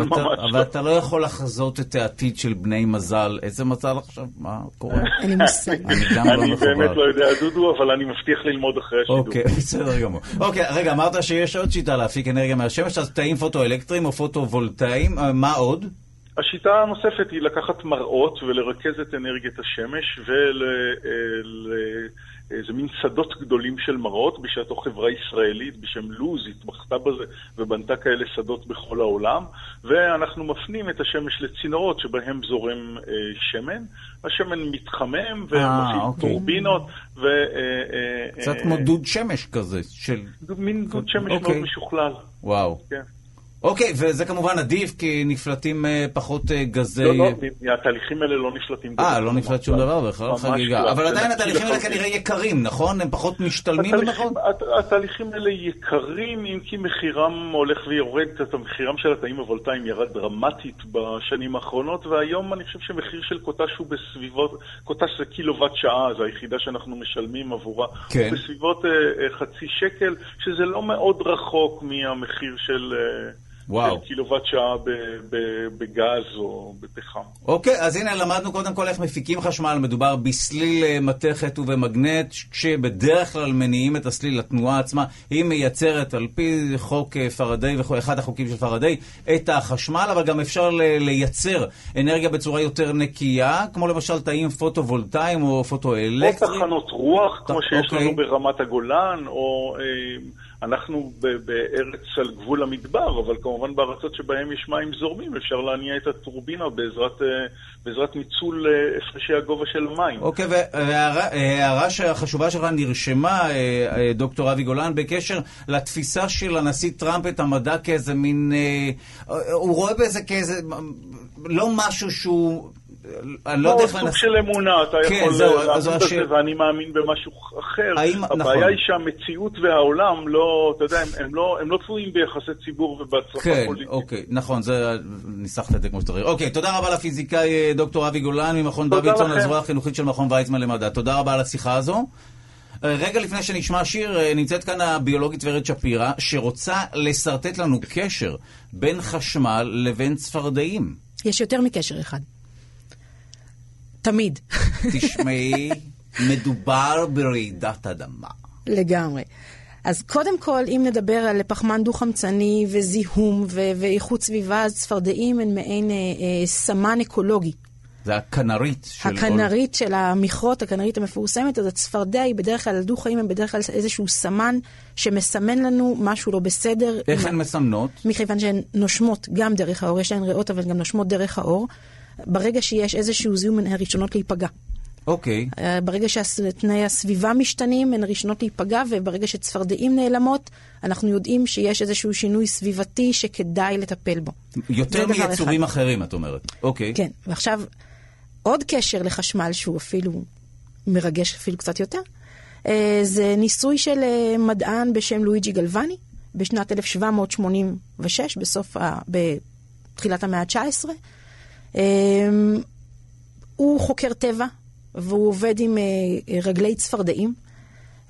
אבל לא. אתה לא יכול לחזות את העתיד של בני מזל. איזה מזל עכשיו? מה קורה? אין לי מושג. אני לא באמת לא יודע, דודו, אבל אני מבטיח ללמוד אחרי השידור. אוקיי, בסדר גמור. אוקיי, רגע, אמרת שיש עוד שיטה להפיק אנרגיה מהשמש, אז תאים פוטואלקטריים או פוטו-וולטאיים, אה, מה עוד? השיטה הנוספת היא לקחת מראות ולרכז את אנרגיית השמש ול... אה, איזה מין שדות גדולים של מראות, בשעתו חברה ישראלית בשם לוז התמחתה בזה ובנתה כאלה שדות בכל העולם, ואנחנו מפנים את השמש לצינורות שבהם זורם אה, שמן. השמן מתחמם ומפעיל אוקיי. טורבינות, ו... אה, אה, קצת אה, כמו דוד שמש כזה, של... מין דוד שמש אוקיי. מאוד משוכלל. וואו. כן. אוקיי, וזה כמובן עדיף, כי נפלטים אה, פחות אה, גזי... לא, לא, התהליכים האלה לא נפלטים. אה. לא נפלט שום דבר בכלל, חגיגה. לא. אבל עדיין התהליכים האלה. כנראה יקרים, נכון? הם פחות משתלמים נכון? הת- התהליכים האלה יקרים, אם כי מחירם הולך ויורד, קצת מחירם של התאים הוולטאיים ירד דרמטית בשנים האחרונות, והיום אני חושב שמחיר של קוטש הוא בסביבות, קוטש זה קילוואט שעה, זו היחידה שאנחנו משלמים עבורה, כן. בסביבות אה, חצי שקל, שזה לא מאוד רחוק מהמחיר של... וואו. קילוואט שעה בגז או בפחם. אוקיי, אז הנה למדנו קודם כל איך מפיקים חשמל. מדובר בסליל אה, מתכת ובמגנט, כשבדרך כלל מניעים את הסליל לתנועה עצמה. היא מייצרת, על פי חוק אה, פרדיי, אחד החוקים של פרדיי, את החשמל, אבל גם אפשר לייצר אנרגיה בצורה יותר נקייה, כמו למשל תאים פוטו-וולטאיים או או פוטו-אלקטריים. תחנות רוח, כמו שיש אוקיי. לנו ברמת הגולן, או אה, אנחנו בארץ על גבול המדבר, אבל כמובן בארצות שבהן יש מים זורמים, אפשר להניע את הטורבינה בעזרת, אה, בעזרת ניצול אה, הפרשי הגובה של המים. אוקיי, וההערה החשובה שלך נרשמה, אה, דוקטור אבי גולן, בקשר לתפיסה של הנשיא טראמפ את המדע כאיזה מין... הוא רואה בזה כאיזה... לא משהו שהוא... אני לא יודע איך סוג. של אמונה, אתה כן, יכול זהו, להאמין אז בזה, השאל- ואני מאמין במשהו אחר. האם- הבעיה נכון. היא שהמציאות והעולם לא, אתה יודע, הם, הם, לא, הם לא תלויים ביחסי ציבור ובהצלחה כן, פוליטית. אוקיי, נכון, זה, ניסחת את זה כמו שצריך. אוקיי, תודה רבה לפיזיקאי אה, דוקטור אבי גולן ממכון דוידסון. הזרוע החינוכית של מכון ויצמן למדע. תודה רבה על השיחה הזו. אה, רגע לפני שנשמע שיר, אה, נמצאת כאן הביולוגית ורד שפירא, שרוצה לשרטט לנו קשר בין חשמל לבין צפרדעים. יש יותר מקשר אחד. תמיד. תשמעי, מדובר ברעידת אדמה. לגמרי. אז קודם כל, אם נדבר על פחמן דו-חמצני וזיהום ו- ואיכות סביבה, אז צפרדעים הן מעין אה, אה, סמן אקולוגי. זה הכנרית של... הכנרית של המכרות, הכנרית המפורסמת, אז הצפרדע היא בדרך כלל, הדו-חיים הם בדרך כלל איזשהו סמן שמסמן לנו משהו לא בסדר. איך הן מסמנות? מכיוון שהן נושמות גם דרך האור, יש להן ריאות, אבל גם נושמות דרך האור. ברגע שיש איזשהו זיהום, הן הראשונות להיפגע. אוקיי. אה, ברגע שתנאי הסביבה משתנים, הן הראשונות להיפגע, וברגע שצפרדעים נעלמות, אנחנו יודעים שיש איזשהו שינוי סביבתי שכדאי לטפל בו. יותר מיצורים אחד. אחרים, את אומרת. אוקיי. כן, ועכשיו, עוד קשר לחשמל, שהוא אפילו מרגש אפילו קצת יותר, אה, זה ניסוי של אה, מדען בשם לואיג'י גלווני, בשנת 1786, בסוף ה... בתחילת המאה ה-19. הוא חוקר טבע, והוא עובד עם אה, רגלי צפרדעים,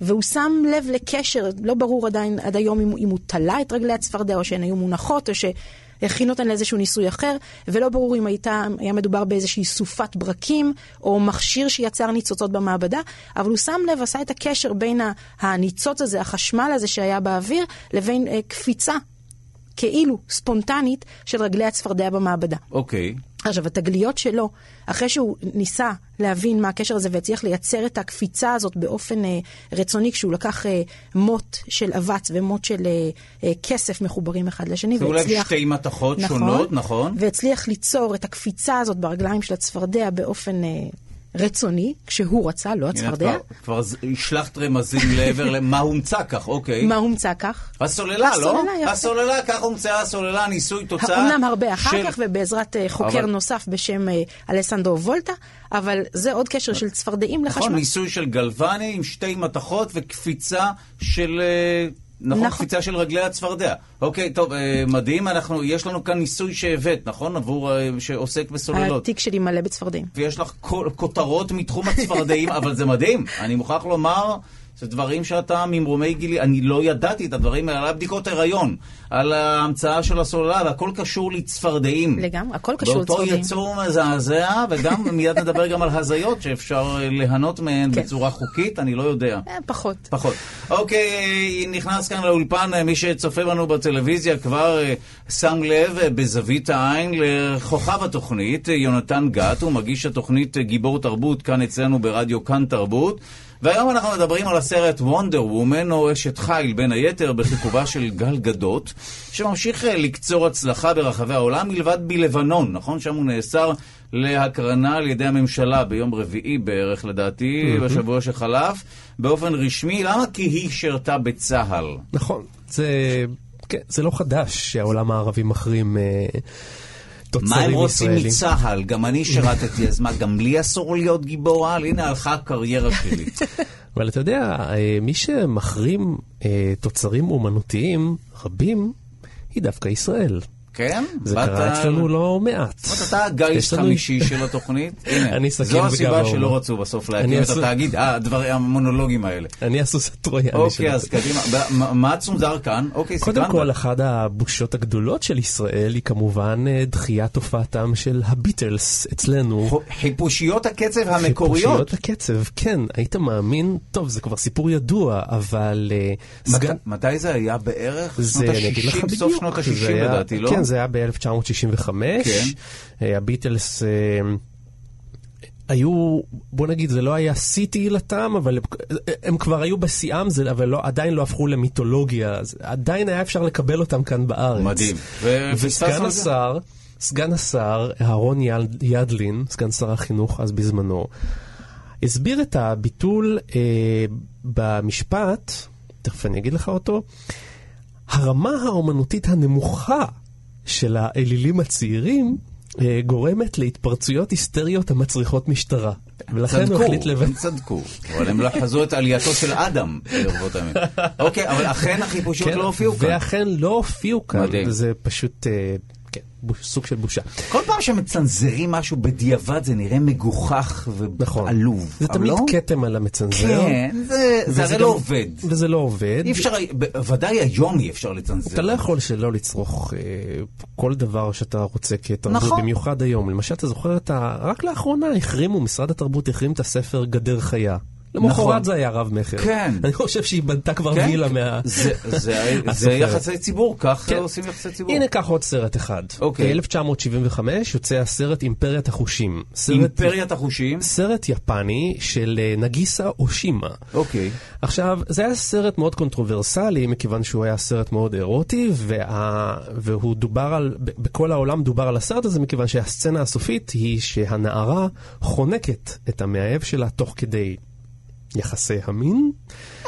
והוא שם לב לקשר, לא ברור עדיין עד היום אם, אם הוא תלה את רגלי הצפרדע, או שהן היו מונחות, או שהכין אותן לאיזשהו ניסוי אחר, ולא ברור אם הייתה, היה מדובר באיזושהי סופת ברקים, או מכשיר שיצר ניצוצות במעבדה, אבל הוא שם לב, עשה את הקשר בין הניצוץ הזה, החשמל הזה שהיה באוויר, לבין אה, קפיצה, כאילו ספונטנית, של רגלי הצפרדע במעבדה. אוקיי. עכשיו, התגליות שלו, אחרי שהוא ניסה להבין מה הקשר הזה והצליח לייצר את הקפיצה הזאת באופן אה, רצוני, כשהוא לקח אה, מוט של אבץ ומוט של אה, אה, כסף מחוברים אחד לשני, זה אולי שתי מתכות שונות, נכון? והצליח ליצור את הקפיצה הזאת ברגליים של הצפרדע באופן אה, רצוני, כשהוא רצה, לא הנה, את הצפרדע. כבר- השלחת רמזים לעבר למה הומצא כך, אוקיי. מה הומצא כך? הסוללה, לא? הסוללה, כך הומצאה הסוללה, ניסוי תוצאה. אמנם הרבה אחר כך, ובעזרת אה, חוקר נוסף בשם אה, אלסנדרו וולטה, אבל זה עוד קשר של צפרדעים נכון, לחשמל. ניסוי של גלווני עם שתי מתכות וקפיצה של... נכון, נכון. קפיצה של רגלי הצפרדע. אוקיי, טוב, אה, מדהים, אנחנו, יש לנו כאן ניסוי שהבאת, נכון? עבור, אה, שעוסק בסוללות. התיק שלי מלא בצפרדעים. ויש לך כותרות מתחום הצפרדעים, אבל זה מדהים. אני מוכרח לומר זה דברים שאתה ממרומי גילי, אני לא ידעתי את הדברים האלה, על הבדיקות הריון, על ההמצאה של הסוללה, והכל קשור לצפרדעים. לגמרי, הכל קשור באותו לצפרדעים. יצור מזעזע, וגם מיד נדבר גם על הזיות שאפשר אה, ליהנות מהן כן. בצורה חוקית, אני לא יודע. אה, פחות. פחות. אוקיי, נכנס כאן לאולפן, אה, מי שצופה בנו בטלוויזיה כבר שם לב בזווית העין לכוכב התוכנית, יונתן גת, הוא מגיש התוכנית גיבור תרבות כאן אצלנו ברדיו כאן תרבות. והיום אנחנו מדברים על הסרט וונדר וומן, או אשת חיל בין היתר, בחיכובה של גל גדות, שממשיך אה, לקצור הצלחה ברחבי העולם, מלבד בלבנון, נכון? שם הוא נאסר להקרנה על ידי הממשלה ביום רביעי בערך, לדעתי, בשבוע שחלף, באופן רשמי. למה? כי היא שירתה בצה"ל. נכון, זה, כן, זה לא חדש שהעולם הערבי מחרים אה, תוצרים מה הם רוצים ישראלים. מצה"ל? גם אני שירתתי, אז מה, גם לי אסור להיות גיבור על? הנה הלכה הקריירה שלי. אבל אתה יודע, אה, מי שמחרים אה, תוצרים אומנותיים רבים, היא דווקא ישראל. כן? זה קרה אצלנו לא מעט. זאת אומרת, אתה הגיס חמישי של התוכנית? הנה, זו הסיבה. שלא רצו בסוף להקים את התאגיד, אה, המונולוגים האלה. אני הסוס הטרויאני של אוקיי, אז. קדימה. מה- צונזר כאן? אוקיי, קודם סקרנת. כל, אחת הבושות הגדולות של ישראל היא כמובן אה, דחיית הופעתם של הביטלס אצלנו. חיפושיות הקצב המקוריות. חיפושיות הקצב, כן, היית מאמין? טוב, זה כבר סיפור ידוע, אבל אה, מתי זה היה בערך? שנות אני אגיד לך ה-60, בדיוק. סוף שנות זה ה-60 היה- לדעתי, לא? כן, זה היה ב-1965. כן. אה, הביטלס... אה, היו, בוא נגיד, זה לא היה שיא תהילתם, אבל הם- הם כבר היו בשיאם, זה- אבל לא, עדיין לא הפכו למיתולוגיה, אז עדיין היה אפשר לקבל אותם כאן בארץ. מדהים. וסגן? השר, סגן השר, אהרון יד- ידלין, סגן שר החינוך אז בזמנו, הסביר את הביטול אה, במשפט, תכף אני אגיד לך אותו, הרמה האומנותית הנמוכה של האלילים הצעירים אה, גורמת להתפרצויות היסטריות המצריכות משטרה. ולכן הוא החליט לבד... הם צדקו, אבל הם לא חזו את עלייתו של אדם ברבות הימים. אוקיי, אבל אכן החיפושיות לא הופיעו כאן. ואכן לא הופיעו כאן, מדהים. וזה פשוט, אה, כן, סוג של בושה. כל פעם שמצנזרים משהו בדיעבד זה נראה מגוחך נכון. ועלוב. זה אבל תמיד לא? כתם על המצנזר. כן, זה- זה הרי גם- לא עובד. וזה לא עובד. אי אפשר, ודאי היום אי אפשר לצנזר. אתה לא יכול שלא לצרוך אה, כל דבר שאתה רוצה כתרבות, נכון. במיוחד היום. למשל, אתה זוכר את ה... רק לאחרונה החרימו, משרד התרבות החרים את הספר גדר חיה. נכון. למחרת זה היה רב מכר. כן. אני חושב שהיא בנתה כבר כן? וילה מה... זה- זה- זה הסופרת. יחסי ציבור, כך כן. עושים יחסי ציבור. הנה קח עוד סרט אחד. אוקיי. ב-1975 יוצא הסרט אימפריית החושים. סרט, אימפריית החושים. סרט יפני של אה, נגיסה אושימה. אוקיי. עכשיו, זה היה סרט מאוד קונטרוברסלי, מכיוון שהוא היה סרט מאוד אירוטי, וה... והוא דובר על, בכל העולם דובר על הסרט הזה, מכיוון שהסצנה הסופית היא שהנערה חונקת את המאהב שלה תוך כדי יחסי המין,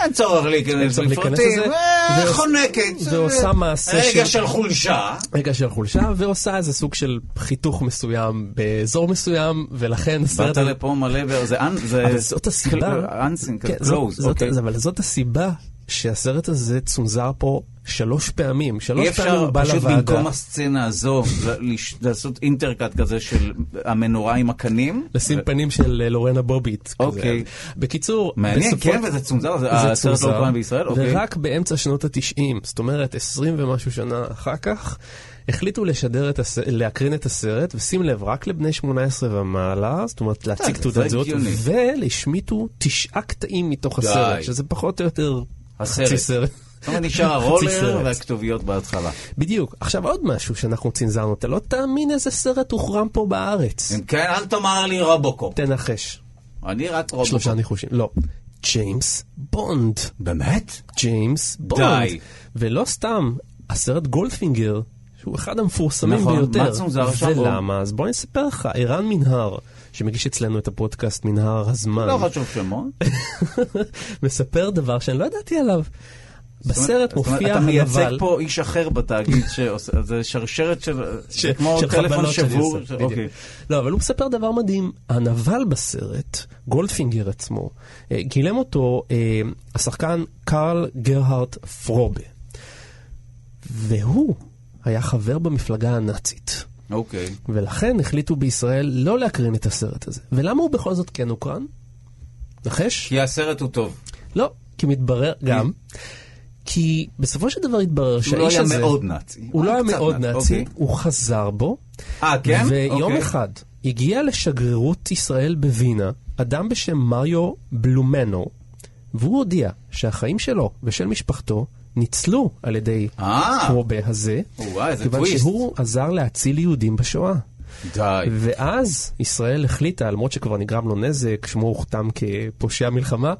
אין צורך להיכנס לפרטים. אה, חונקת. ועושה מעשה רגע של- של חולשה. רגע של חולשה, ועושה איזה סוג של חיתוך מסוים באזור מסוים, ולכן הסרט... באת לפה מלא, זה אנ... זה... אבל זאת הסיבה, אנסינג, כן, קלוז. זאת- אוקיי. אז- אבל זאת הסיבה שהסרט הזה צונזר פה שלוש פעמים. שלוש אי פעמים אפשר הוא בא פשוט לוועדה. במקום הסצנה הזו לעשות אינטרקאט כזה של המנורה עם הקנים. לשים פנים של אה, לורנה בוביט. אוקיי. בקיצור, מעניין, כן, וזה צונזר, זה- הסרט לא הוקרן בישראל, אוקיי. ורק באמצע שנות התשעים, זאת אומרת 20 ומשהו שנה אחר כך, החליטו לשדר את הס... להקרין את הסרט, ושים לב, רק לבני 18 ומעלה, זאת אומרת להציג בסדר, תעודת זהות, הגיוני. והשמיטו תשעה קטעים מתוך. הסרט, שזה פחות או יותר. חצי סרט. זאת אומרת, נשאר הרולר. והכתוביות בהתחלה. בדיוק. עכשיו עוד משהו שאנחנו צנזרנו, אתה לא תאמין איזה סרט הוחרם פה בארץ. אם כן, אל תאמר לי רובוקופ. תנחש. אני רק רובוקופ. שלושה ניחושים. לא. ג'יימס בונד. באמת? ג'יימס בונד. די. ולא סתם, הסרט גולדפינגר, שהוא אחד המפורסמים נכון, ביותר. מה צונזר שם? ולמה? אז בוא אני אספר לך, ערן מנהר, שמגיש אצלנו את הפודקאסט מנהר הזמן, לא חשוב שמות. מספר דבר שאני לא ידעתי עליו. בסרט אומרת, מופיע אתה מייצג פה איש אחר בתאגיד זה שרשרת של, זה כמו של טלפון שבור. ש-. אוקיי. לא, אבל הוא מספר דבר מדהים. הנבל בסרט, גולדפינגר עצמו, אה, גילם אותו אה, השחקן קרל גרהארט פרובה. והוא היה חבר במפלגה הנאצית. אוקיי. ולכן החליטו בישראל לא להקרין את הסרט הזה. ולמה הוא בכל זאת כן הוקרן? נחש? כי הסרט הוא טוב. לא. כי מתברר גם, כי בסופו של דבר התברר הוא לא שהאיש היה הזה... מאוד נאצי. הוא לא היה מאוד נאצי, אוקיי. הוא חזר בו. אה, כן? ויום אוקיי. אחד הגיע לשגרירות ישראל בווינה אדם בשם מריו בלומנו, והוא הודיע שהחיים שלו ושל משפחתו ניצלו על ידי אה. קרובה הזה, כיוון. שהוא עזר להציל יהודים בשואה. די. ואז ישראל החליטה, למרות שכבר נגרם לו נזק, שמו הוכתם כפושע מלחמה,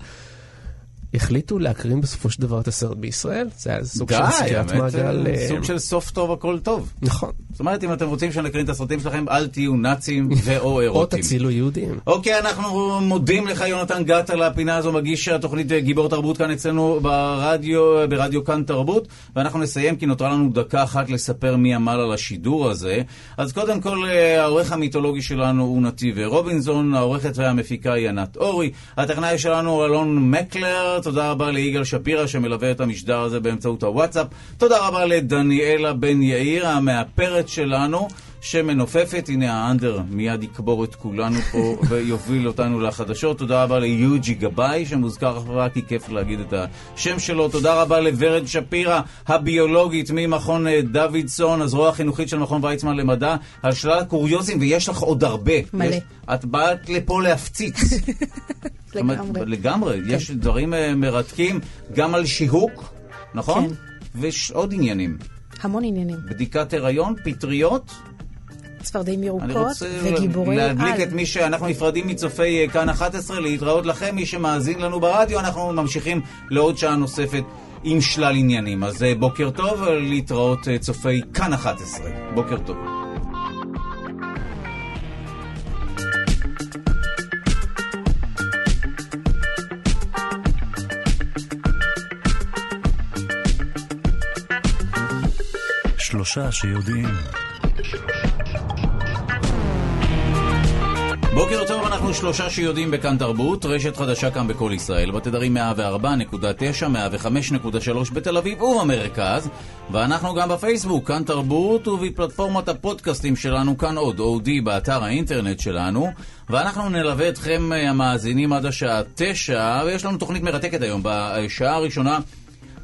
החליטו להקרין בסופו של דבר את הסרט בישראל. זה היה סוג של די, סגירת האמת, מעגל. אה, אה, סוג של סוף טוב הכל טוב. נכון. זאת אומרת, אם אתם רוצים שנקרין את הסרטים שלכם, אל תהיו נאצים ואו או אירוטים. תצילו יהודים. אוקיי, אנחנו מודים לך, יונתן גת, על הפינה הזו, מגיש התוכנית אה, גיבור תרבות כאן אצלנו ברדיו, ברדיו כאן תרבות, ואנחנו נסיים כי נותרה לנו דקה אחת לספר מי עמל על השידור הזה. אז קודם כל, אה, העורך המיתולוגי שלנו הוא נתיב רובינזון, העורכת והמפיקה היא ענת אורי, הטכנאי שלנו אלון מקלר, תודה רבה ליגאל שפירא שמלווה את המשדר הזה באמצעות הוואטסאפ, תודה רבה לדניאלה בן יאיר, המאפרת שלנו. שמנופפת, הנה האנדר מיד יקבור את כולנו פה ויוביל אותנו לחדשות. תודה רבה ליוג'י גבאי שמוזכר רק כי כיף להגיד את השם שלו. תודה רבה לוורד שפירא, הביולוגית ממכון אה, דוידסון, הזרוע החינוכית של מכון ויצמן למדע, על שלל הקוריוזים, ויש לך עוד הרבה. מלא. יש, את באת לפה להפציץ. לגמרי. לגמרי. יש דברים אה, מרתקים, גם על שיהוק, נכון? כן. ויש עוד עניינים. המון עניינים. בדיקת הריון, פטריות, צפרדעים אני ירוקות רוצה וגיבורי להדליק על. את מי שאנחנו נפרדים מצופי אה, כאן 11, להתראות לכם, מי שמאזין לנו ברדיו, אנחנו ממשיכים לעוד שעה נוספת עם שלל עניינים. אז אה, בוקר טוב, להתראות אה, צופי כאן 11. בוקר טוב. שלושה שיודעים. בוקר טוב, אנחנו שלושה שיודעים בכאן תרבות, רשת חדשה כאן בכל ישראל, בתדרים 104.9, 105.3 בתל אביב ובמרכז, ואנחנו גם בפייסבוק, כאן תרבות, ובפלטפורמת הפודקאסטים שלנו, כאן עוד, אודי, באתר האינטרנט שלנו, ואנחנו נלווה אתכם אה, המאזינים עד השעה 9, ויש לנו תוכנית מרתקת היום, בשעה הראשונה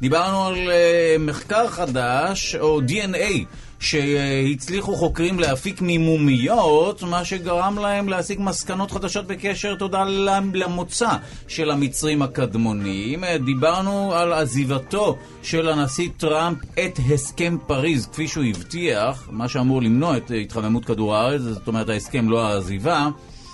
דיברנו על uh, מחקר חדש, או DNA, שהצליחו חוקרים להפיק ממומיות, מה שגרם להם להסיק מסקנות חדשות בקשר, תודה למ- למוצא של המצרים הקדמונים. אה, דיברנו על עזיבתו של הנשיא טראמפ את הסכם פריז, כפי שהוא הבטיח, מה שאמור למנוע את אה, התחממות כדור הארץ, זאת אומרת ההסכם לא העזיבה.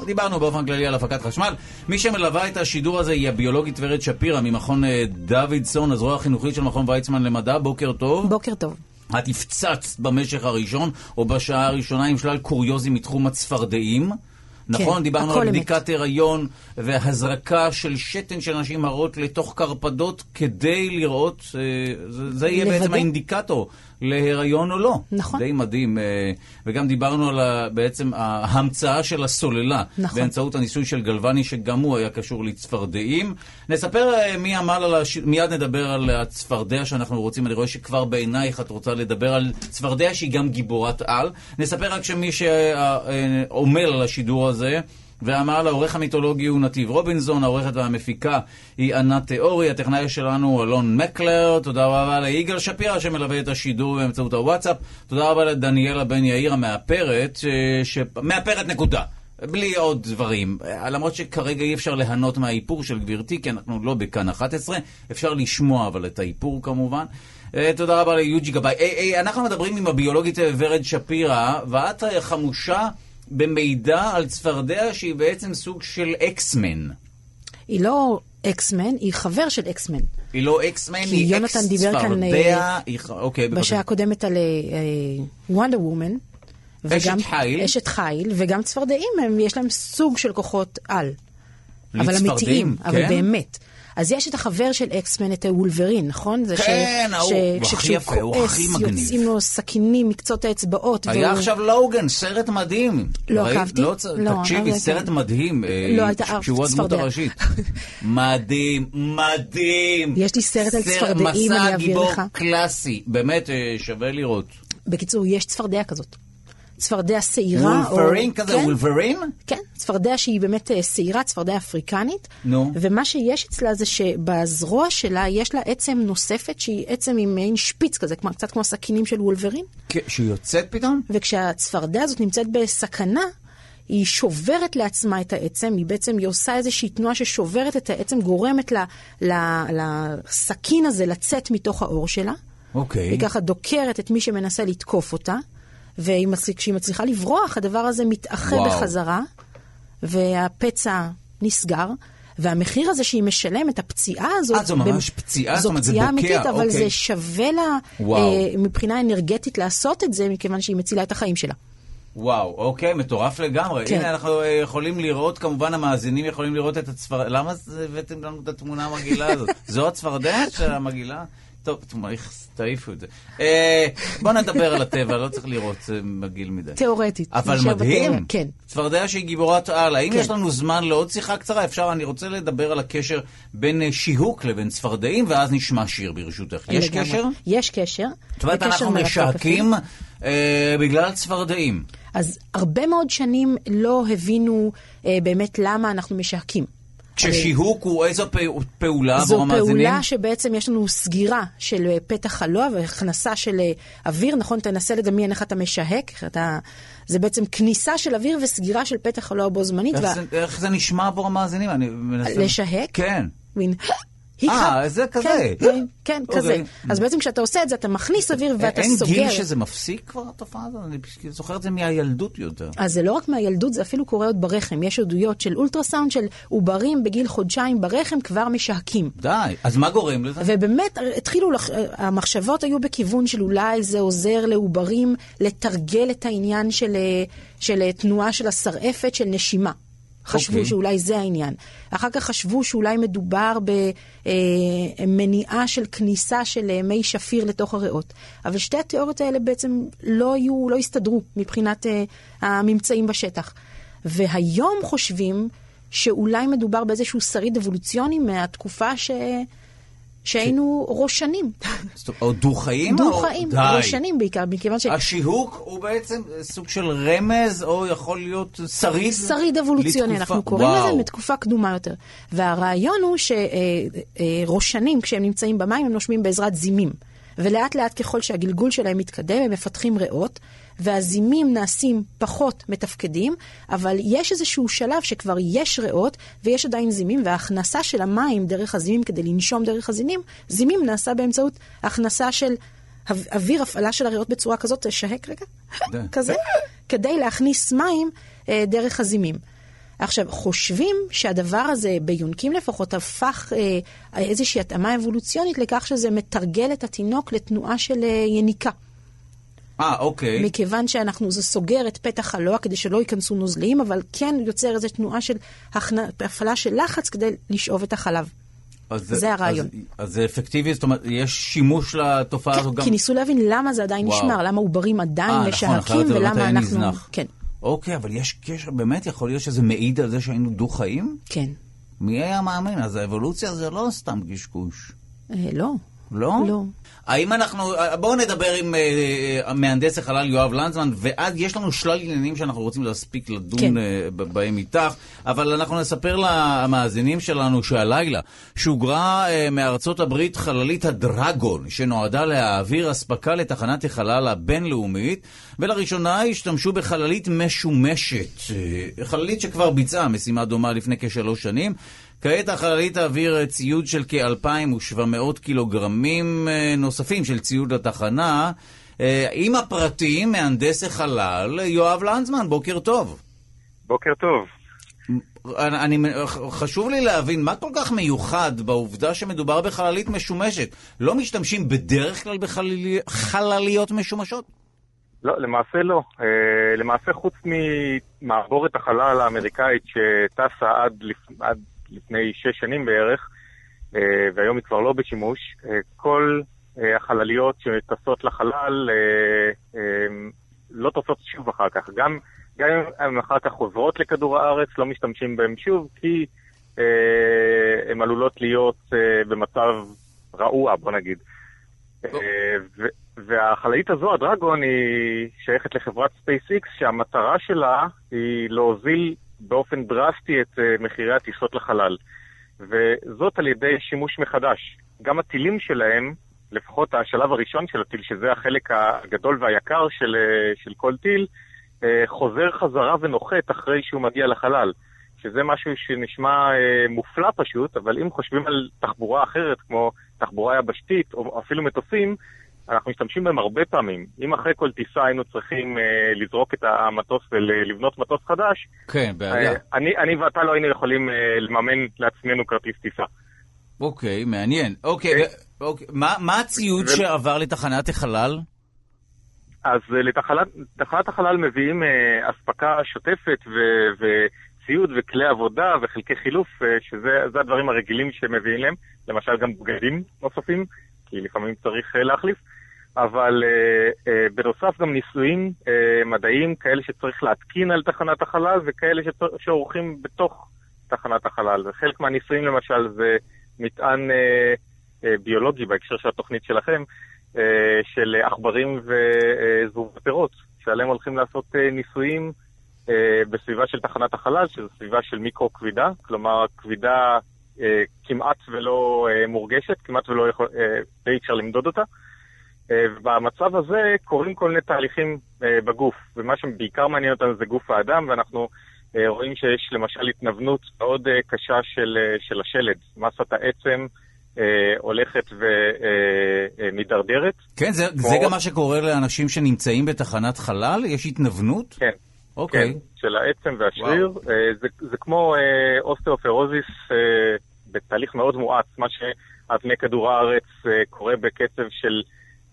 דיברנו באופן כללי על הפקת חשמל. מי שמלווה את השידור הזה היא הביולוגית ורד שפירא ממכון אה, דוידסון, הזרוע החינוכית של מכון ויצמן למדע. בוקר טוב. בוקר טוב. את הפצצת במשך הראשון, או בשעה הראשונה, עם שלל קוריוזים מתחום הצפרדעים. נכון, דיברנו הכל על. בדיקת הריון והזרקה של שתן של נשים הרות לתוך קרפדות כדי לראות, אה, זה, זה יהיה. בעצם האינדיקטור להיריון או לא. נכון. די מדהים. אה, וגם דיברנו על ה- בעצם ההמצאה של הסוללה. נכון. באמצעות הניסוי של גלווני, שגם הוא היה קשור לצפרדעים. נספר אה, מי עמל על הש... מיד נדבר על הצפרדע שאנחנו רוצים. אני רואה שכבר בעינייך את רוצה לדבר על צפרדע שהיא גם גיבורת על. נספר רק שמי שעמל על השידור הזה... ואמר לעורך המיתולוגי הוא נתיב רובינזון, העורכת והמפיקה היא ענת תיאורי, הטכנאי שלנו הוא אלון מקלר, תודה רבה ליגאל שפירא שמלווה את השידור באמצעות הוואטסאפ, תודה רבה לדניאלה בן יאיר המאפרת, אה, ש... מאפרת נקודה. בלי עוד דברים, אה, למרות שכרגע אי אפשר ליהנות מהאיפור של גברתי, כי אנחנו לא בכאן 11, אפשר לשמוע אבל את האיפור כמובן. אה, תודה רבה ליוג'י גבאי. אנחנו מדברים עם הביולוגית ורד שפירא, ואת חמושה במידע על צפרדע שהיא בעצם סוג של אקסמן. היא לא אקסמן, היא חבר של אקסמן. היא לא אקסמן, כי היא יונתן אקס דיבר כאן, צפרדע. אה, היא ח- אוקיי, בשעה. הקודמת על וונדר וומן. אשת חיל. אשת חיל, וגם צפרדעים, הם, יש להם סוג של כוחות על. אבל אמיתיים, אבל כן? באמת. אז יש את החבר של אקסמן, את וולברין, נכון? זה כן, ההוא. הוא הכי שכשהוא יפה, הוא הכי מגניב. יוצאים לו סכינים מקצות האצבעות. היה והוא- עכשיו לוגן, סרט מדהים. לא? עקבתי. לא, צ- לא, תקשיבי, סרט כן. מדהים. אה, לא, הייתה ש- אף שהוא הדמות. הראשית. מדהים, מדהים. יש לי סרט על צפרדעים, אני מסע אעביר גיבור לך. קלאסי, באמת אה, שווה לראות. בקיצור, יש צפרדע כזאת. צפרדע שעירה. או- וולפרין כזה, כן, וולברין? כן, צפרדע שהיא באמת אה, שעירה, צפרדע אפריקנית. נו. ומה שיש אצלה זה שבזרוע שלה יש לה עצם נוספת שהיא עצם עם מעין שפיץ כזה, כמו, קצת כמו הסכינים של וולברין. כן, שהיא יוצאת פתאום? וכשהצפרדע הזאת נמצאת בסכנה, היא שוברת לעצמה את העצם, היא בעצם, היא עושה איזושהי תנועה ששוברת את העצם, גורמת לה, לה, לסכין הזה לצאת מתוך העור שלה. אוקיי. היא ככה דוקרת את מי שמנסה לתקוף אותה, וכשהיא מצליחה לברוח, הדבר הזה מתאחה וואו. בחזרה, והפצע נסגר. והמחיר הזה שהיא משלמת, הפציעה הזאת... אה, זו ממש פציעה? זאת זו אומרת, זה פציעה בוקע, אמיתית, אבל אוקיי. זה שווה לה וואו. אה, מבחינה אנרגטית לעשות את זה, מכיוון שהיא מצילה את החיים שלה. וואו, אוקיי, מטורף לגמרי. כן. הנה, אנחנו אה, יכולים לראות, כמובן המאזינים יכולים לראות את הצפרדע. למה הבאתם לנו את התמונה המגעילה הזאת? זו הצפרדע של המגעילה? טוב, תעיפו את זה. אה, בוא נדבר על הטבע, לא צריך לראות, זה מגעיל מדי. תיאורטית. אבל מדהים. כן. צפרדע שהיא גיבורת על. האם כן. יש לנו זמן לעוד שיחה קצרה? אפשר, אני רוצה לדבר על הקשר בין אה, שיהוק לבין צפרדעים, ואז נשמע שיר ברשותך. יש. קשר? יש קשר. זאת אומרת, אנחנו משהקים. אה, בגלל צפרדעים. אז הרבה מאוד שנים לא הבינו אה, באמת למה אנחנו משהקים. כששיהוק הוא איזו פע- פעולה זו עבור המאזינים? פעולה שבעצם יש לנו סגירה של אה, פתח הלוע והכנסה של אה, אוויר, נכון? תנסה לדמיין איך אתה משהק, איך אתה... זה בעצם כניסה של אוויר וסגירה של פתח הלוע בו זמנית. איך וה- זה- איך זה נשמע עבור המאזינים? אני מנסה... לשהק? כן. מין... אה, זה כזה. כן, כן, כן אוקיי. כזה. אז בעצם כשאתה עושה את זה, אתה מכניס אוויר ואתה אין סוגר. גיל שזה מפסיק כבר, התופעה הזאת? אני זוכר את זה מהילדות יותר. אז זה לא רק מהילדות, זה אפילו קורה עוד ברחם. יש עדויות של אולטרסאונד של עוברים בגיל חודשיים ברחם כבר משהקים. די. אז מה גורם לזה? ובאמת התחילו, לח- המחשבות היו בכיוון של אולי זה עוזר לעוברים לתרגל את העניין של, אה, של אה, תנועה של השרעפת, של נשימה. חשבו אוקיי. שאולי זה העניין. אחר כך חשבו שאולי מדובר במניעה של כניסה של מי שפיר לתוך הריאות. אבל שתי התיאוריות האלה בעצם לא היו, לא הסתדרו מבחינת אה, הממצאים בשטח. והיום חושבים שאולי מדובר באיזשהו שריד אבולוציוני מהתקופה ש... שהיינו ראשנים. או דו-חיים? דו-חיים. ראשנים בעיקר, מכיוון ש... השיהוק הוא בעצם סוג של רמז, או יכול להיות שריד? שריד אבולוציוני, אנחנו קוראים. לזה מתקופה קדומה יותר. והרעיון הוא שראשנים, כשהם נמצאים במים, הם נושמים בעזרת זימים. ולאט לאט ככל שהגלגול שלהם מתקדם, הם מפתחים ריאות, והזימים נעשים פחות מתפקדים, אבל יש איזשהו שלב שכבר יש ריאות ויש עדיין זימים, וההכנסה של המים דרך הזימים כדי לנשום דרך הזימים, זימים נעשה באמצעות הכנסה של או- אוויר, הפעלה של הריאות בצורה כזאת, תשהק רגע, די. כזה, כדי להכניס מים אה, דרך הזימים. עכשיו, חושבים שהדבר הזה, ביונקים לפחות, הפך אה, איזושהי התאמה אבולוציונית לכך שזה מתרגל את התינוק לתנועה של אה, יניקה. אה, אוקיי. מכיוון שאנחנו, זה סוגר את פתח הלוע כדי שלא ייכנסו נוזלים, אבל כן יוצר איזו תנועה של הכנה- הפעלה של לחץ כדי לשאוב את החלב. אז זה הרעיון. אז, אז זה אפקטיבי, זאת אומרת, יש שימוש לתופעה הזו כן, גם... כי ניסו להבין למה זה עדיין וואו. נשמר, למה עוברים עדיין אה, נכון, משהקים, זה באמת ולמה אנחנו... נזנח. כן, אוקיי, אבל יש קשר, באמת יכול להיות שזה מעיד על זה שהיינו דו-חיים? כן. מי היה מאמין? אז האבולוציה זה לא סתם קשקוש. אה, לא. לא? לא. האם אנחנו, בואו נדבר עם אה, מהנדס החלל יואב לנדסמן, ואז יש לנו שלל עניינים שאנחנו רוצים להספיק לדון כן. אה, בהם איתך, אבל אנחנו נספר למאזינים שלנו שהלילה שוגרה אה, מארצות הברית חללית הדרגון, שנועדה להעביר אספקה לתחנת החלל הבינלאומית, ולראשונה השתמשו בחללית משומשת, אה, חללית שכבר ביצעה משימה דומה לפני כשלוש שנים. כעת החללית תעביר ציוד של כ-2,700 קילוגרמים אה, נוספים של ציוד לתחנה. אה, עם הפרטים, מהנדס החלל, יואב לנדסמן, בוקר טוב. בוקר טוב. אני, חשוב לי להבין, מה כל כך מיוחד בעובדה שמדובר בחללית משומשת? לא משתמשים בדרך כלל בחלליות משומשות? לא, למעשה לא. אה, למעשה חוץ ממעבורת החלל האמריקאית שטסה עד. עד לפני שש שנים בערך, אה, והיום היא כבר לא בשימוש, אה, כל אה, החלליות שטסות לחלל לא טסות שוב אחר כך. גם, גם אם הן אחר כך חוזרות לכדור הארץ, לא משתמשים בהן שוב, כי הן עלולות להיות במצב רעוע, בוא נגיד. והחללית הזו, הדרגון, היא שייכת לחברת SpaceX, שהמטרה שלה היא להוזיל באופן דרסטי את אה, מחירי הטיסות לחלל. וזאת על ידי שימוש מחדש. גם הטילים שלהם, לפחות השלב הראשון של הטיל, שזה החלק הגדול והיקר של, אה, של כל טיל, אה, חוזר חזרה ונוחת אחרי שהוא מגיע לחלל. שזה משהו שנשמע מופלא פשוט, אבל אם חושבים על תחבורה אחרת, כמו תחבורה יבשתית או אפילו מטוסים, אנחנו משתמשים בהם הרבה פעמים. אם אחרי כל טיסה היינו צריכים אה, לזרוק את המטוס ולבנות מטוס חדש, כן, בעיה. אה, אני, אני ואתה לא היינו יכולים אה, לממן לעצמנו כרטיס טיסה. אוקיי, מעניין. אוקיי, אוקיי. ו- אוקיי. מה, מה הציוד ו- שעבר לתחנת החלל? אז אה, לתחנת החלל מביאים אה, אספקה שוטפת ו- וציוד וכלי עבודה וחלקי חילוף, אה, שזה זה הדברים הרגילים שמביאים להם, למשל גם בגדים נוספים, כי לפעמים צריך אה, להחליף, אבל אה, אה, בנוסף גם ניסויים אה, מדעיים, כאלה שצריך להתקין על תחנת החלל וכאלה שעורכים בתוך תחנת החלל. וחלק מהניסויים למשל זה מטען אה, אה, ביולוגי בהקשר של התוכנית שלכם, אה, של עכברים וזבובי פירות, שעליהם הולכים לעשות אה, ניסויים אה, בסביבה של תחנת החלל, שזו סביבה של מיקרו-כבידה, כלומר כבידה אה, כמעט ולא אה, מורגשת, כמעט ולא יכול, אה, די אפשר למדוד אותה. אה, ובמצב הזה קורים כל מיני תהליכים אה, בגוף, ומה שבעיקר מעניין אותנו זה גוף האדם, ואנחנו אה, רואים שיש למשל התנוונות מאוד אה, קשה של, אה, של השלד. מסת העצם אה, הולכת ומידרדרת. כן, זה, כמו- זה גם מה שקורה לאנשים שנמצאים בתחנת חלל? יש התנוונות? כן. אוקיי. כן, של העצם והשריר. אה, זה, זה כמו אה, אוסטאופורוזיס אה, בתהליך מאוד מואץ, מה שעל פני כדור הארץ אה, קורה בקצב של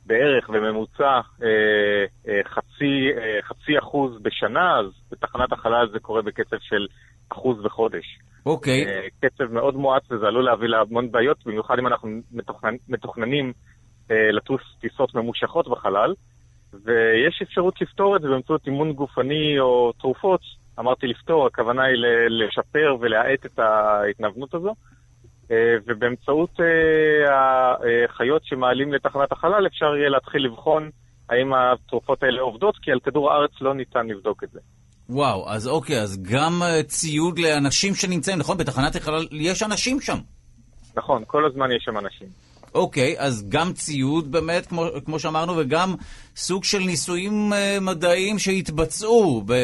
בערך בממוצע אה, אה, חצי, אה, חצי אחוז בשנה, אז בתחנת החלל זה קורה בקצב של אחוז בחודש. אוקיי. אה, קצב מאוד מואץ וזה עלול להביא להמון בעיות, במיוחד אם אנחנו מתוכנן, מתוכננים אה, לטוס טיסות ממושכות בחלל, ויש אפשרות לפתור את זה באמצעות אימון גופני או תרופות. אמרתי לפתור, הכוונה היא לשפר ולהאט את ההתנוונות הזו, ובאמצעות אה, החיות שמעלים לתחנת החלל אפשר יהיה להתחיל לבחון האם התרופות האלה עובדות, כי על כדור הארץ לא ניתן לבדוק את זה. וואו, אז אוקיי, אז גם אה, ציוד לאנשים שנמצאים, נכון? בתחנת החלל יש אנשים שם. נכון, כל הזמן יש שם אנשים. אוקיי, אז גם ציוד באמת, כמו, כמו שאמרנו, וגם סוג של ניסויים אה, מדעיים שהתבצעו ב,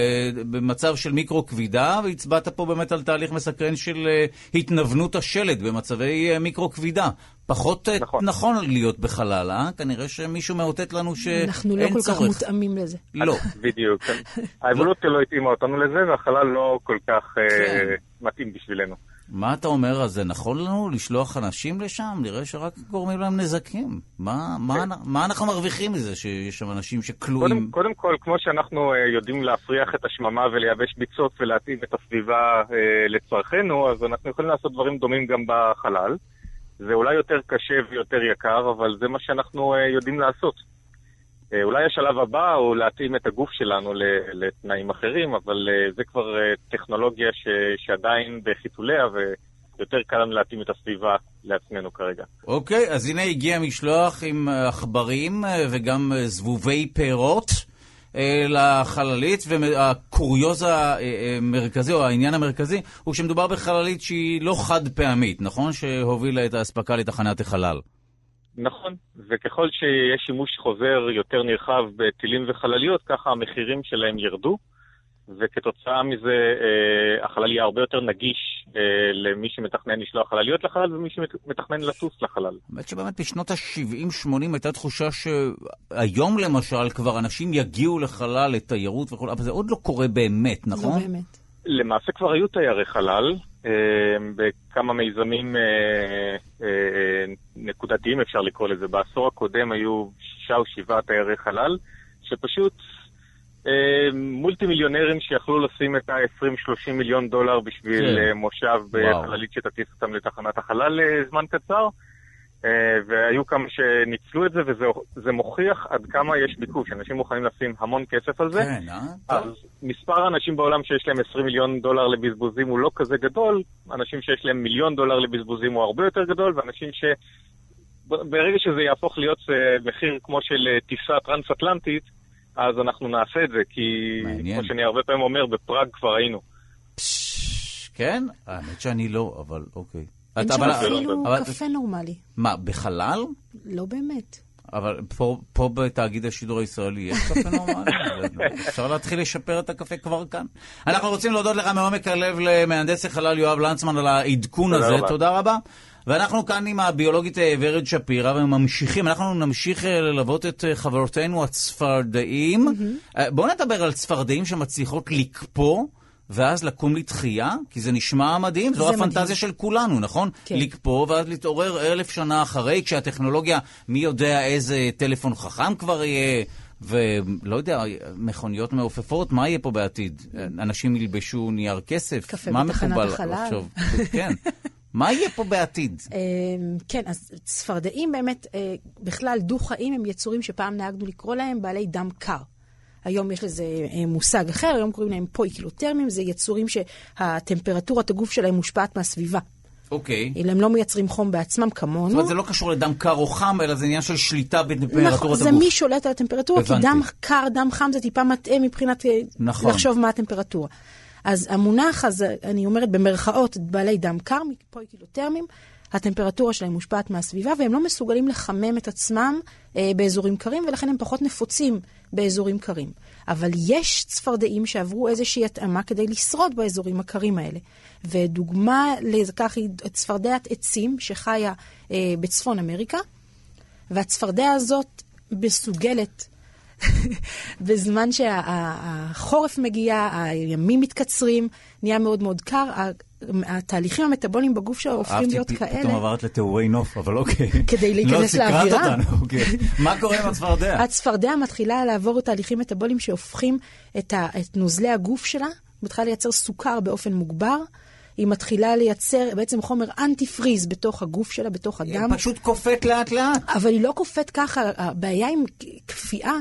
במצב של מיקרו-כבידה, והצבעת פה באמת על תהליך מסקרן של אה, התנוונות השלד במצבי אה, מיקרו-כבידה. פחות נכון. נכון להיות בחלל, אה? כנראה שמישהו מאותת לנו שאין אנחנו לא כל כך צורך. מותאמים לזה. לא. בדיוק. האבולוציה לא התאימה אותנו לזה, והחלל לא כל כך כן. מתאים בשבילנו. מה אתה אומר, אז זה נכון לנו לשלוח אנשים לשם? נראה שרק גורמים להם נזקים. מה, מה, כן. מה אנחנו מרוויחים מזה שיש שם אנשים קודם, שכלואים? קודם כל, כמו שאנחנו אה, יודעים להפריח את השממה ולייבש ביצות ולהתאים את הסביבה אה, לצרכינו, אז אנחנו יכולים לעשות דברים דומים גם בחלל. זה אולי יותר קשה ויותר יקר, אבל זה מה שאנחנו אה, יודעים לעשות. אה, אולי השלב הבא הוא להתאים את הגוף שלנו לתנאים אחרים, אבל אה, זה כבר אה, טכנולוגיה ש- שעדיין בחיתוליה, ויותר קל לנו להתאים את הסביבה לעצמנו כרגע. אוקיי, אז הנה הגיע משלוח עם עכברים וגם זבובי פירות לחללית, והקוריוז המרכזי, או העניין המרכזי, הוא שמדובר בחללית שהיא לא חד פעמית, נכון? שהובילה את האספקה לתחנת החלל. נכון, וככל שיש שימוש חוזר יותר נרחב בטילים וחלליות, ככה המחירים שלהם ירדו, וכתוצאה מזה אה, החלל יהיה הרבה יותר נגיש אה, למי שמתכנן לשלוח חלליות לחלל ומי שמתכנן לטוס לחלל. האמת שבאמת בשנות ה-70-80 הייתה תחושה שהיום למשל כבר אנשים יגיעו לחלל לתיירות וכו', אבל זה עוד לא קורה באמת, לא נכון? באמת. למעשה כבר היו תיירי חלל, אה, בכמה מיזמים אה, נקודתיים אפשר לקרוא לזה. בעשור הקודם היו שישה או שבעה תיירי חלל, שפשוט אה, מולטי מיליונרים שיכלו לשים את ה-20-30 מיליון דולר בשביל כן. אה, מושב וואו. בחללית שתטיס אותם לתחנת החלל לזמן קצר. אה, והיו כמה שניצלו את זה, וזה זה מוכיח עד כמה יש ביקוש. אנשים מוכנים לשים המון כסף על זה. כן, אה? אז מספר האנשים בעולם שיש להם 20 מיליון דולר לבזבוזים הוא לא כזה גדול, אנשים שיש להם מיליון דולר לבזבוזים הוא הרבה יותר גדול, ואנשים ב- ברגע שזה יהפוך להיות אה, מחיר כמו של אה, טיסה טרנס-אטלנטית, אז אנחנו נעשה את זה, כי מעניין. כמו שאני הרבה פעמים אומר, בפראג כבר היינו. פש, כן? האמת שאני לא, אבל אוקיי. אין שם אבל- אפילו אבל- קפה נורמלי. מה, בחלל? לא באמת. אבל פה, פה בתאגיד השידור הישראלי יש קפה נורמלי, אפשר להתחיל לשפר את הקפה כבר כאן. אנחנו רוצים להודות לך מעומק הלב למהנדס החלל יואב לנצמן על העדכון תודה הזה, רבה. תודה רבה. ואנחנו כאן עם הביולוגית אה, ורד שפירא, וממשיכים, אנחנו נמשיך אה, ללוות את אה, חברותינו הצפרדעים. אה, בואו נדבר על צפרדעים שמצליחות לקפוא. ואז לקום לתחייה, כי זה נשמע מדהים, זו הפנטזיה מדהים. של כולנו, נכון? כן. לקפוא ואז להתעורר אלף שנה אחרי, כשהטכנולוגיה, מי יודע איזה טלפון חכם כבר יהיה, ולא יודע, מכוניות מעופפות, מה יהיה פה בעתיד? אנשים ילבשו נייר כסף? קפה מה בתחנת החלל. לחשוב? כן. מה יהיה פה בעתיד? אה, כן, אז צפרדעים באמת, אה, בכלל דו-חיים הם יצורים שפעם נהגנו לקרוא להם בעלי דם קר. היום יש לזה אה, מושג אחר, היום קוראים להם פויקילותרמים, זה יצורים שהטמפרטורת הגוף שלהם מושפעת מהסביבה. אוקיי. הם לא מייצרים חום בעצמם כמונו. זאת אומרת, זה לא קשור לדם קר או חם, אלא זה עניין של שליטה בטמפרטורת נכון, הגוף. זה מי שולט על הטמפרטורה, כי הבנתי. דם קר, דם חם זה טיפה מטעה מבחינת אה, נכון. לחשוב מה הטמפרטורה. אז המונח הזה, אני אומרת במרכאות, בעלי דם קר, מפויקילותרמים, הטמפרטורה שלהם מושפעת מהסביבה, והם לא מסוגלים לחמם את עצמם אה, באזורים קרים, ולכן הם פחות נפוצים באזורים קרים. אבל יש צפרדעים שעברו איזושהי התאמה כדי לשרוד באזורים הקרים האלה. ודוגמה לכך היא צפרדעת עצים שחיה אה, בצפון אמריקה, והצפרדע הזאת מסוגלת, בזמן שהחורף מגיע, הימים מתקצרים, נהיה מאוד מאוד קר, התהליכים המטבוליים בגוף שלה הופכים אהבתי, להיות כאלה. פתאום עברת לתיאורי נוף, אבל אוקיי. כדי להיכנס לא, סקרנת לאווירה. אותנו, אוקיי. מה קורה עם הצפרדע? הצפרדע מתחילה לעבור תהליכים מטבוליים שהופכים את, את נוזלי הגוף שלה, מתחילה לייצר סוכר באופן מוגבר. היא מתחילה לייצר בעצם חומר אנטי פריז בתוך הגוף שלה, בתוך הדם. פשוט קופאת לאט לאט. אבל היא לא קופאת ככה, הבעיה עם כפייה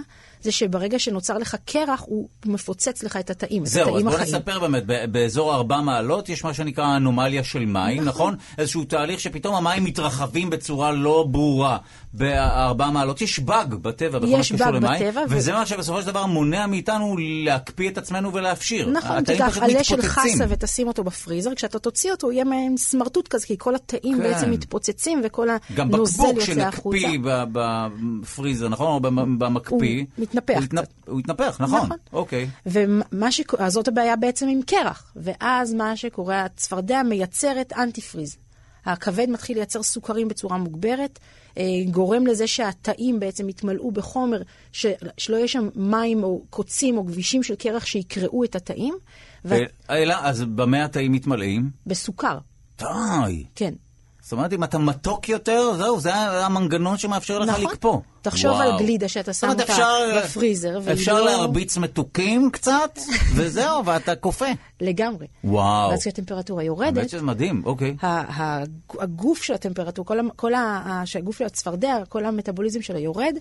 זה שברגע שנוצר לך קרח, הוא מפוצץ לך את התאים, את זהו, אז התאים בוא החיים. נספר באמת, באזור ארבע מעלות יש מה שנקרא אנומליה של מים, נכון? איזשהו תהליך שפתאום המים מתרחבים בצורה לא ברורה בארבע מעלות. יש באג בטבע בכל מה שקשור למים, בטבע, ו- וזה מה שבסופו של דבר מונע מאיתנו להקפיא את עצמנו ולהפשיר. נכון, תיקח עלה של. חסה ותשים אותו בפריזר, כשאתה תוציא אותו הוא יהיה מעין סמרטוט כזה, כי כל התאים כן. בעצם מתפוצצים וכל גם הנוזל בקבוק יוצא החוצה. שנקפיא ב- בפריזר, נכון? או במ- במקפיא. הוא מתנפח הוא התנפ- הוא התנפח, נכון. נכון. אוקיי. ומה שקורה, אז זאת הבעיה בעצם עם קרח. ואז מה שקורה, הצפרדע מייצרת אנטי-פריז. הכבד מתחיל לייצר סוכרים בצורה מוגברת, גורם לזה שהתאים בעצם יתמלאו בחומר, ש, שלא יהיה שם מים או קוצים או גבישים של קרח שיקרעו את התאים, אה, אלא, אז במה התאים מתמלאים? ובסוכר, די. כן. זאת אומרת, אם אתה מתוק יותר, זהו, זה המנגנון שמאפשר לך נכון. לקפוא. תחשוב וואו. על גלידה שאתה שם אותה אפשר- בפריזר, אפשר לא- להרביץ מתוקים קצת, וזהו, ואתה קופא. לגמרי. וואו. ואז כשהטמפרטורה יורדת, האמת שזה מדהים, אוקיי. הגוף של הטמפרטורה, כל, כל ה- ה- שהגוף של הצפרדע, כל המטאבוליזם שלה יורד,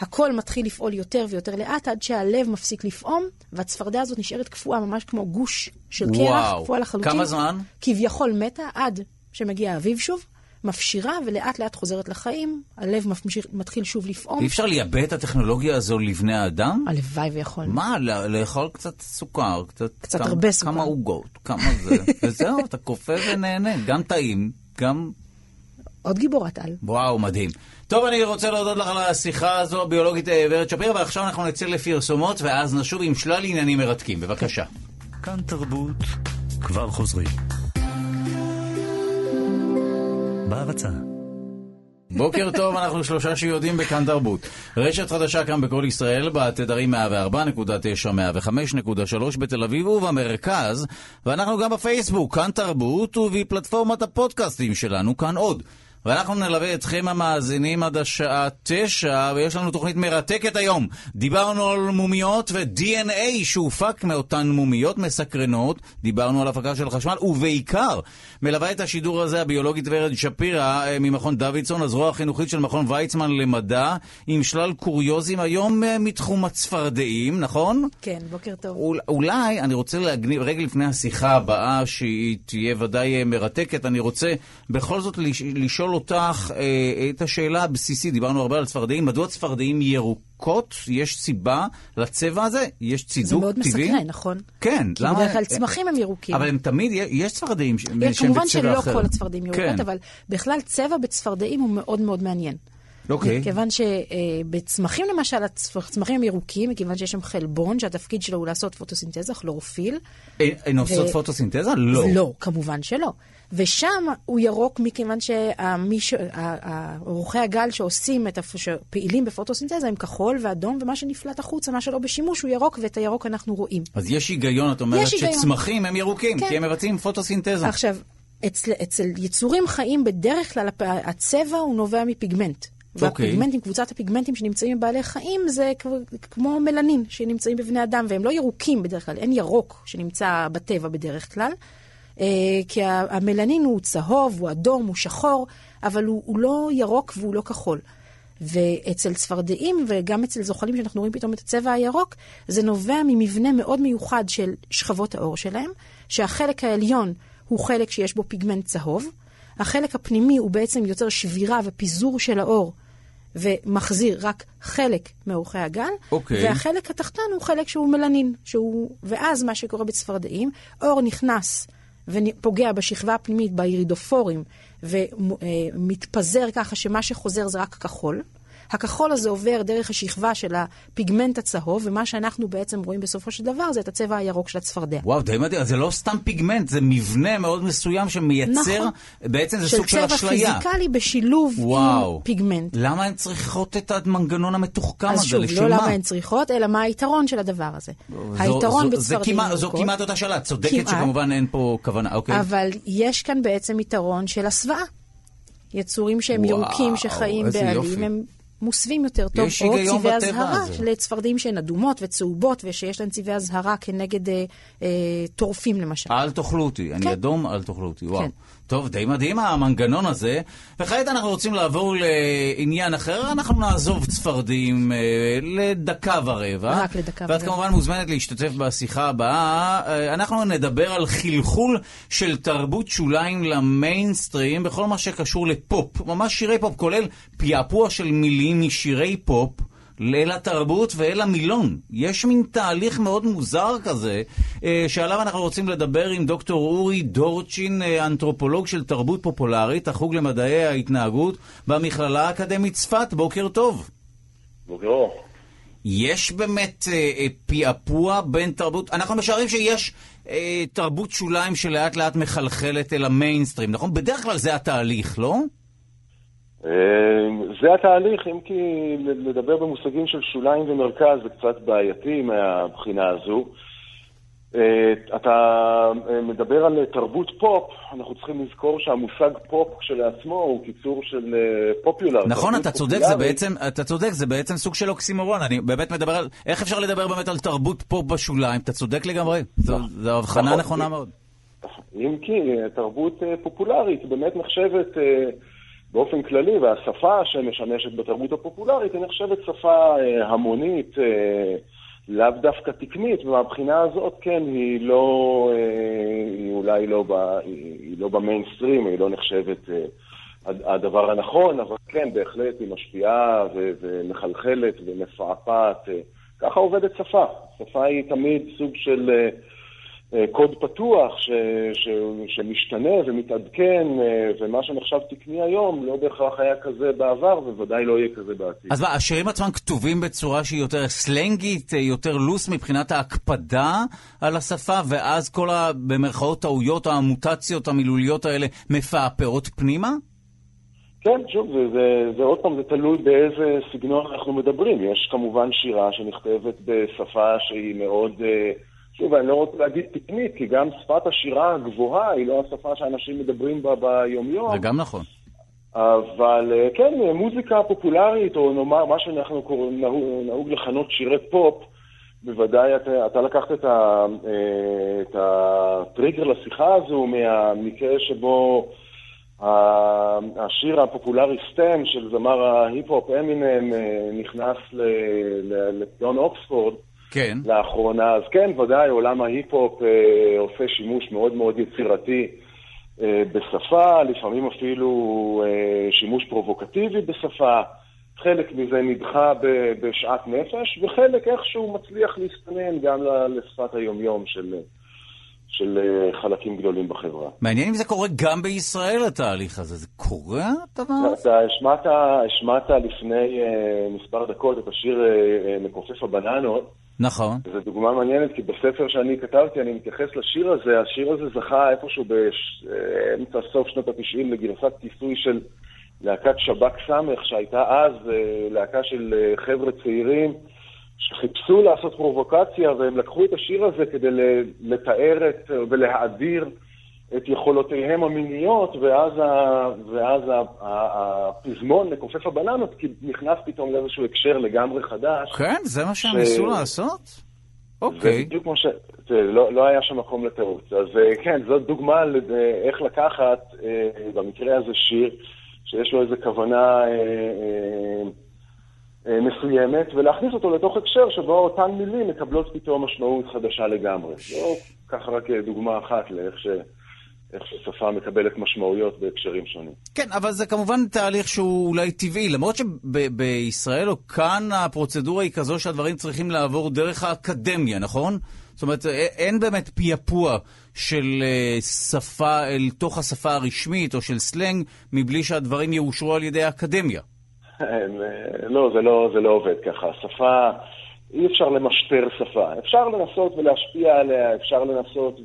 הכל מתחיל לפעול יותר ויותר לאט, עד שהלב מפסיק לפעום, והצפרדע הזאת נשארת קפואה, ממש כמו גוש של קרח. קפואה לחלוטין. כמה זמן? כביכול מתה, עד שמגיע האביב שוב, מפשירה ולאט לאט חוזרת לחיים, הלב ממשיך, מתחיל שוב לפעום. אי אפשר לייבא את הטכנולוגיה הזו לבני האדם? הלוואי ויכול. מה, לא- לאכול קצת סוכר, קצת... קצת כמה- הרבה סוכר. כמה עוגות, כמה זה, וזהו, אתה קופא ונהנה, גם טעים, גם... עוד גיבורת על. וואו, מדהים. טוב, אני רוצה להודות לך על השיחה הזו, הביולוגית אה, ורד שפירא, ועכשיו אנחנו נצא לפרסומות, ואז נשוב עם שלל עניינים מרתקים. בבקשה. כאן תרבות, כבר חוזרים. בהרצה. בוקר טוב, אנחנו שלושה שיודעים בכאן תרבות. רשת חדשה כאן בכל ישראל, בתדרים 104.9, 105.3 בתל אביב ובמרכז, ואנחנו גם בפייסבוק, כאן תרבות, ובפלטפורמת הפודקאסטים שלנו, כאן עוד. ואנחנו נלווה אתכם המאזינים עד השעה תשע, ויש לנו תוכנית מרתקת היום. דיברנו על מומיות ו-DNA שהופק מאותן מומיות מסקרנות, דיברנו על הפקה של חשמל, ובעיקר מלווה את השידור הזה הביולוגית ורד שפירא אה, ממכון דוידסון, הזרוע החינוכית של מכון ויצמן למדע, עם שלל קוריוזים היום אה, מתחום הצפרדעים, נכון? כן, בוקר טוב. אול, אולי, אני רוצה להגניב, רגע לפני השיחה הבאה, שהיא תהיה ודאי אה, מרתקת, אני רוצה בכל זאת לש, לשאול לשאול אותך אה, את השאלה הבסיסית, דיברנו הרבה על צפרדעים, מדוע צפרדעים ירוקות? יש סיבה לצבע הזה? יש זה צידוק מאוד טבעי? מסקרן, נכון? כן, כי למה... בדרך כלל צמחים הם ירוקים. אבל הם תמיד, יש צפרדעים ש- יש, שהם כמובן בצבע שלא אחר. כל הצפרדעים ירוקות, כן. אבל בכלל צבע בצפרדעים הוא מאוד מאוד מעניין. אוקיי. כיוון שבצמחים למשל, הצמחים הם ירוקים, מכיוון שיש שם חלבון שהתפקיד שלו הוא לעשות פוטוסינתזה, כלורופיל. הן- הן עושות ו- פוטוסינתזה? לא. לא, כמובן שלא. ושם הוא ירוק מכיוון שעורכי הגל שעושים, את, הפ- שפעילים בפוטוסינתזה הם כחול ואדום, ומה שנפלט החוצה, מה שלא בשימוש, הוא ירוק, ואת הירוק אנחנו רואים. אז יש היגיון, את אומרת. שצמחים הם ירוקים, כן. כי הם מבצעים פוטוסינתזה. עכשיו, אצל, אצל יצורים חיים בדרך כלל הצבע הוא נובע מפיגמנט. אוקיי. והפיגמנטים, קבוצת הפיגמנטים שנמצאים בבעלי חיים זה כמו מלנין שנמצאים בבני אדם, והם לא ירוקים בדרך כלל, אין ירוק שנמצא בטבע בדרך כלל. אה, כי המלנין הוא צהוב, הוא אדום, הוא שחור, אבל הוא, הוא לא ירוק והוא לא כחול. ואצל צפרדעים וגם אצל זוחלים שאנחנו רואים פתאום את הצבע הירוק, זה נובע ממבנה מאוד מיוחד של שכבות העור שלהם, שהחלק העליון הוא חלק שיש בו פיגמנט צהוב, החלק הפנימי הוא בעצם יוצר שבירה ופיזור של העור. ומחזיר רק חלק מאורכי הגל, אוקיי. והחלק התחתון הוא חלק שהוא מלנין, שהוא... ואז מה שקורה בצפרדעים, אור נכנס ופוגע בשכבה הפנימית, בירידופורים, ומתפזר ככה שמה שחוזר זה רק כחול. הכחול הזה עובר דרך השכבה של הפיגמנט הצהוב, ומה שאנחנו בעצם רואים בסופו של דבר זה את הצבע הירוק של הצפרדע. וואו, די מדהים, אז זה לא סתם פיגמנט, זה מבנה מאוד מסוים שמייצר, נכון. בעצם זה של סוג של צבע אשליה. פיזיקלי בשילוב וואו. עם פיגמנט. למה הן צריכות את המנגנון המתוחכם אז הזה? שוב, לשם לא מה? למה הן צריכות, אלא מה היתרון של הדבר הזה. זו- היתרון בצפרדעים כמעט- זו ירוקות, כמעט אותה שאלה, צודקת כמעט. שכמובן אין פה כוונה, אוקיי. אבל יש כאן בעצם יתרון של הסוואה. יצורים שהם וואו, ירוקים שחיים בעלים, יופי. הם מוסווים יותר טוב, יש או צבעי אזהרה הזה. לצפרדעים שהן אדומות וצהובות, ושיש להן צבעי אזהרה כנגד אה, אה, טורפים למשל. אל תאכלו אותי, אני כן. אדום, אל תאכלו אותי, וואו. כן. טוב, די מדהים המנגנון הזה. וכעת אנחנו רוצים לעבור לעניין אחר, אנחנו נעזוב צפרדים אה, לדקה ורבע. רק לדקה ואת ורבע. כמובן מוזמנת להשתתף בשיחה הבאה. אה, אנחנו נדבר על חלחול של תרבות שוליים למיינסטרים בכל מה שקשור לפופ. ממש שירי פופ, כולל פעפוע של מילים משירי פופ. אל התרבות ואל המילון. יש מין תהליך מאוד מוזר כזה, אה, שעליו אנחנו רוצים לדבר עם דוקטור אורי דורצ'ין, אה, אנתרופולוג של תרבות פופולרית, החוג למדעי ההתנהגות במכללה האקדמית צפת. בוקר טוב. בוקר אור. יש באמת אה, אה, פעפוע בין תרבות, אנחנו משערים שיש אה, תרבות שוליים שלאט לאט מחלחלת אל המיינסטרים, נכון? בדרך כלל זה התהליך, לא? אה, זה התהליך, אם כי לדבר במושגים של שוליים ומרכז זה קצת בעייתי מהבחינה הזו. אה, אתה אה, מדבר על תרבות פופ, אנחנו צריכים לזכור שהמושג פופ כשלעצמו הוא קיצור של פופולר. נכון, אתה צודק, זה בעצם, אתה צודק, זה בעצם סוג של אוקסימורון. אני באמת מדבר על, איך אפשר לדבר באמת על תרבות פופ בשוליים? אתה צודק לגמרי. זו הבחנה נכון. נכונה מאוד. אם כי אה, תרבות אה, פופולרית באמת נחשבת אה, באופן כללי, והשפה שמשמשת בתרבות הפופולרית היא נחשבת שפה אה, המונית, אה, לאו דווקא תקנית, ומהבחינה הזאת, כן, היא לא, אה, היא אולי לא, ב, היא, לא במיינסטרים, היא לא נחשבת הד- הדבר הנכון, אבל כן, בהחלט היא משפיעה ומחלחלת ומפעפעת. ככה עובדת שפה. שפה היא תמיד סוג של... אה, קוד פתוח ש, ש, שמשתנה ומתעדכן, אה, ומה שנחשב תקני היום לא בהכרח היה כזה בעבר, וודאי לא יהיה כזה בעתיד. אז מה, השירים עצמם כתובים בצורה שהיא יותר סלנגית, אה, יותר לוס מבחינת ההקפדה על השפה, ואז כל ה... במרכאות טעויות המוטציות המילוליות האלה מפעפעות פנימה? כן, שוב, זה, זה, זה עוד פעם, זה תלוי באיזה סגנון אנחנו מדברים. יש כמובן שירה שנכתבת בשפה שהיא מאוד... אה, שוב, אני לא רוצה להגיד תקנית, כי גם שפת השירה הגבוהה היא לא השפה שאנשים מדברים בה ביומיום. זה גם נכון. אבל אה, כן, אה, מוזיקה פופולרית, או נאמר מה שאנחנו קוראים, נהוג, נהוג לכנות שירי פופ, בוודאי אתה, אתה לקחת את, ה, אה, את הטריגר לשיחה הזו מהמקרה שבו ה- השיר הפופולרי Stan של זמר ההיפ-הופ אמינם אה, נכנס ל- ל- למילון אוקספורד כן. לאחרונה. אז כן, ודאי, עולם ההיפ-הופ אה, עושה שימוש מאוד מאוד יצירתי אה, בשפה, לפעמים אפילו אה, שימוש פרובוקטיבי בשפה. חלק מזה נדחה ב- בשאט נפש, וחלק איכשהו מצליח להסתנן גם לשפת היומיום של, של אה, חלקים גדולים בחברה. מעניין אם זה קורה גם בישראל, התהליך הזה. זה קורה, הדבר הזה? אתה השמעת, השמעת לפני אה, מספר דקות את השיר אה, אה, מכופף הבננות. נכון. זו דוגמה מעניינת, כי בספר שאני כתבתי, אני מתייחס לשיר הזה. השיר הזה זכה איפשהו באמצע סוף שנות ה-90 לגרסת כיסוי של להקת שב"כ ס', שהייתה אז אה, להקה של אה, חבר'ה צעירים שחיפשו לעשות פרובוקציה, והם לקחו את השיר הזה כדי לתאר את, ולהאדיר את יכולותיהם המיניות, ואז, ה, ואז ה, ה, הפזמון לכופף הבננות נכנס פתאום לאיזשהו הקשר לגמרי חדש. כן, זה מה שהם ניסו לעשות? אוקיי. זה בדיוק כמו ש... תראה, לא, לא היה שם מקום לטעות. אז אה, כן, זאת דוגמה לאיך לקחת, אה, במקרה הזה שיר, שיש לו איזו כוונה אה, אה, אה, מסוימת, ולהכניס אותו לתוך הקשר שבו אותן מילים מקבלות פתאום משמעות חדשה לגמרי. לא ככה רק אה, דוגמה אחת לאיך ש... איך ששפה מקבלת משמעויות בהקשרים שונים. כן, אבל זה כמובן תהליך שהוא אולי טבעי, למרות שבישראל או כאן הפרוצדורה היא כזו שהדברים צריכים לעבור דרך האקדמיה, נכון? זאת אומרת, אין באמת פעפוע של אה, שפה אל תוך השפה הרשמית או של סלנג מבלי שהדברים יאושרו על ידי האקדמיה. לא, זה לא, זה לא עובד ככה. השפה, אי אפשר למשטר שפה. אפשר לנסות ולהשפיע עליה, אפשר לנסות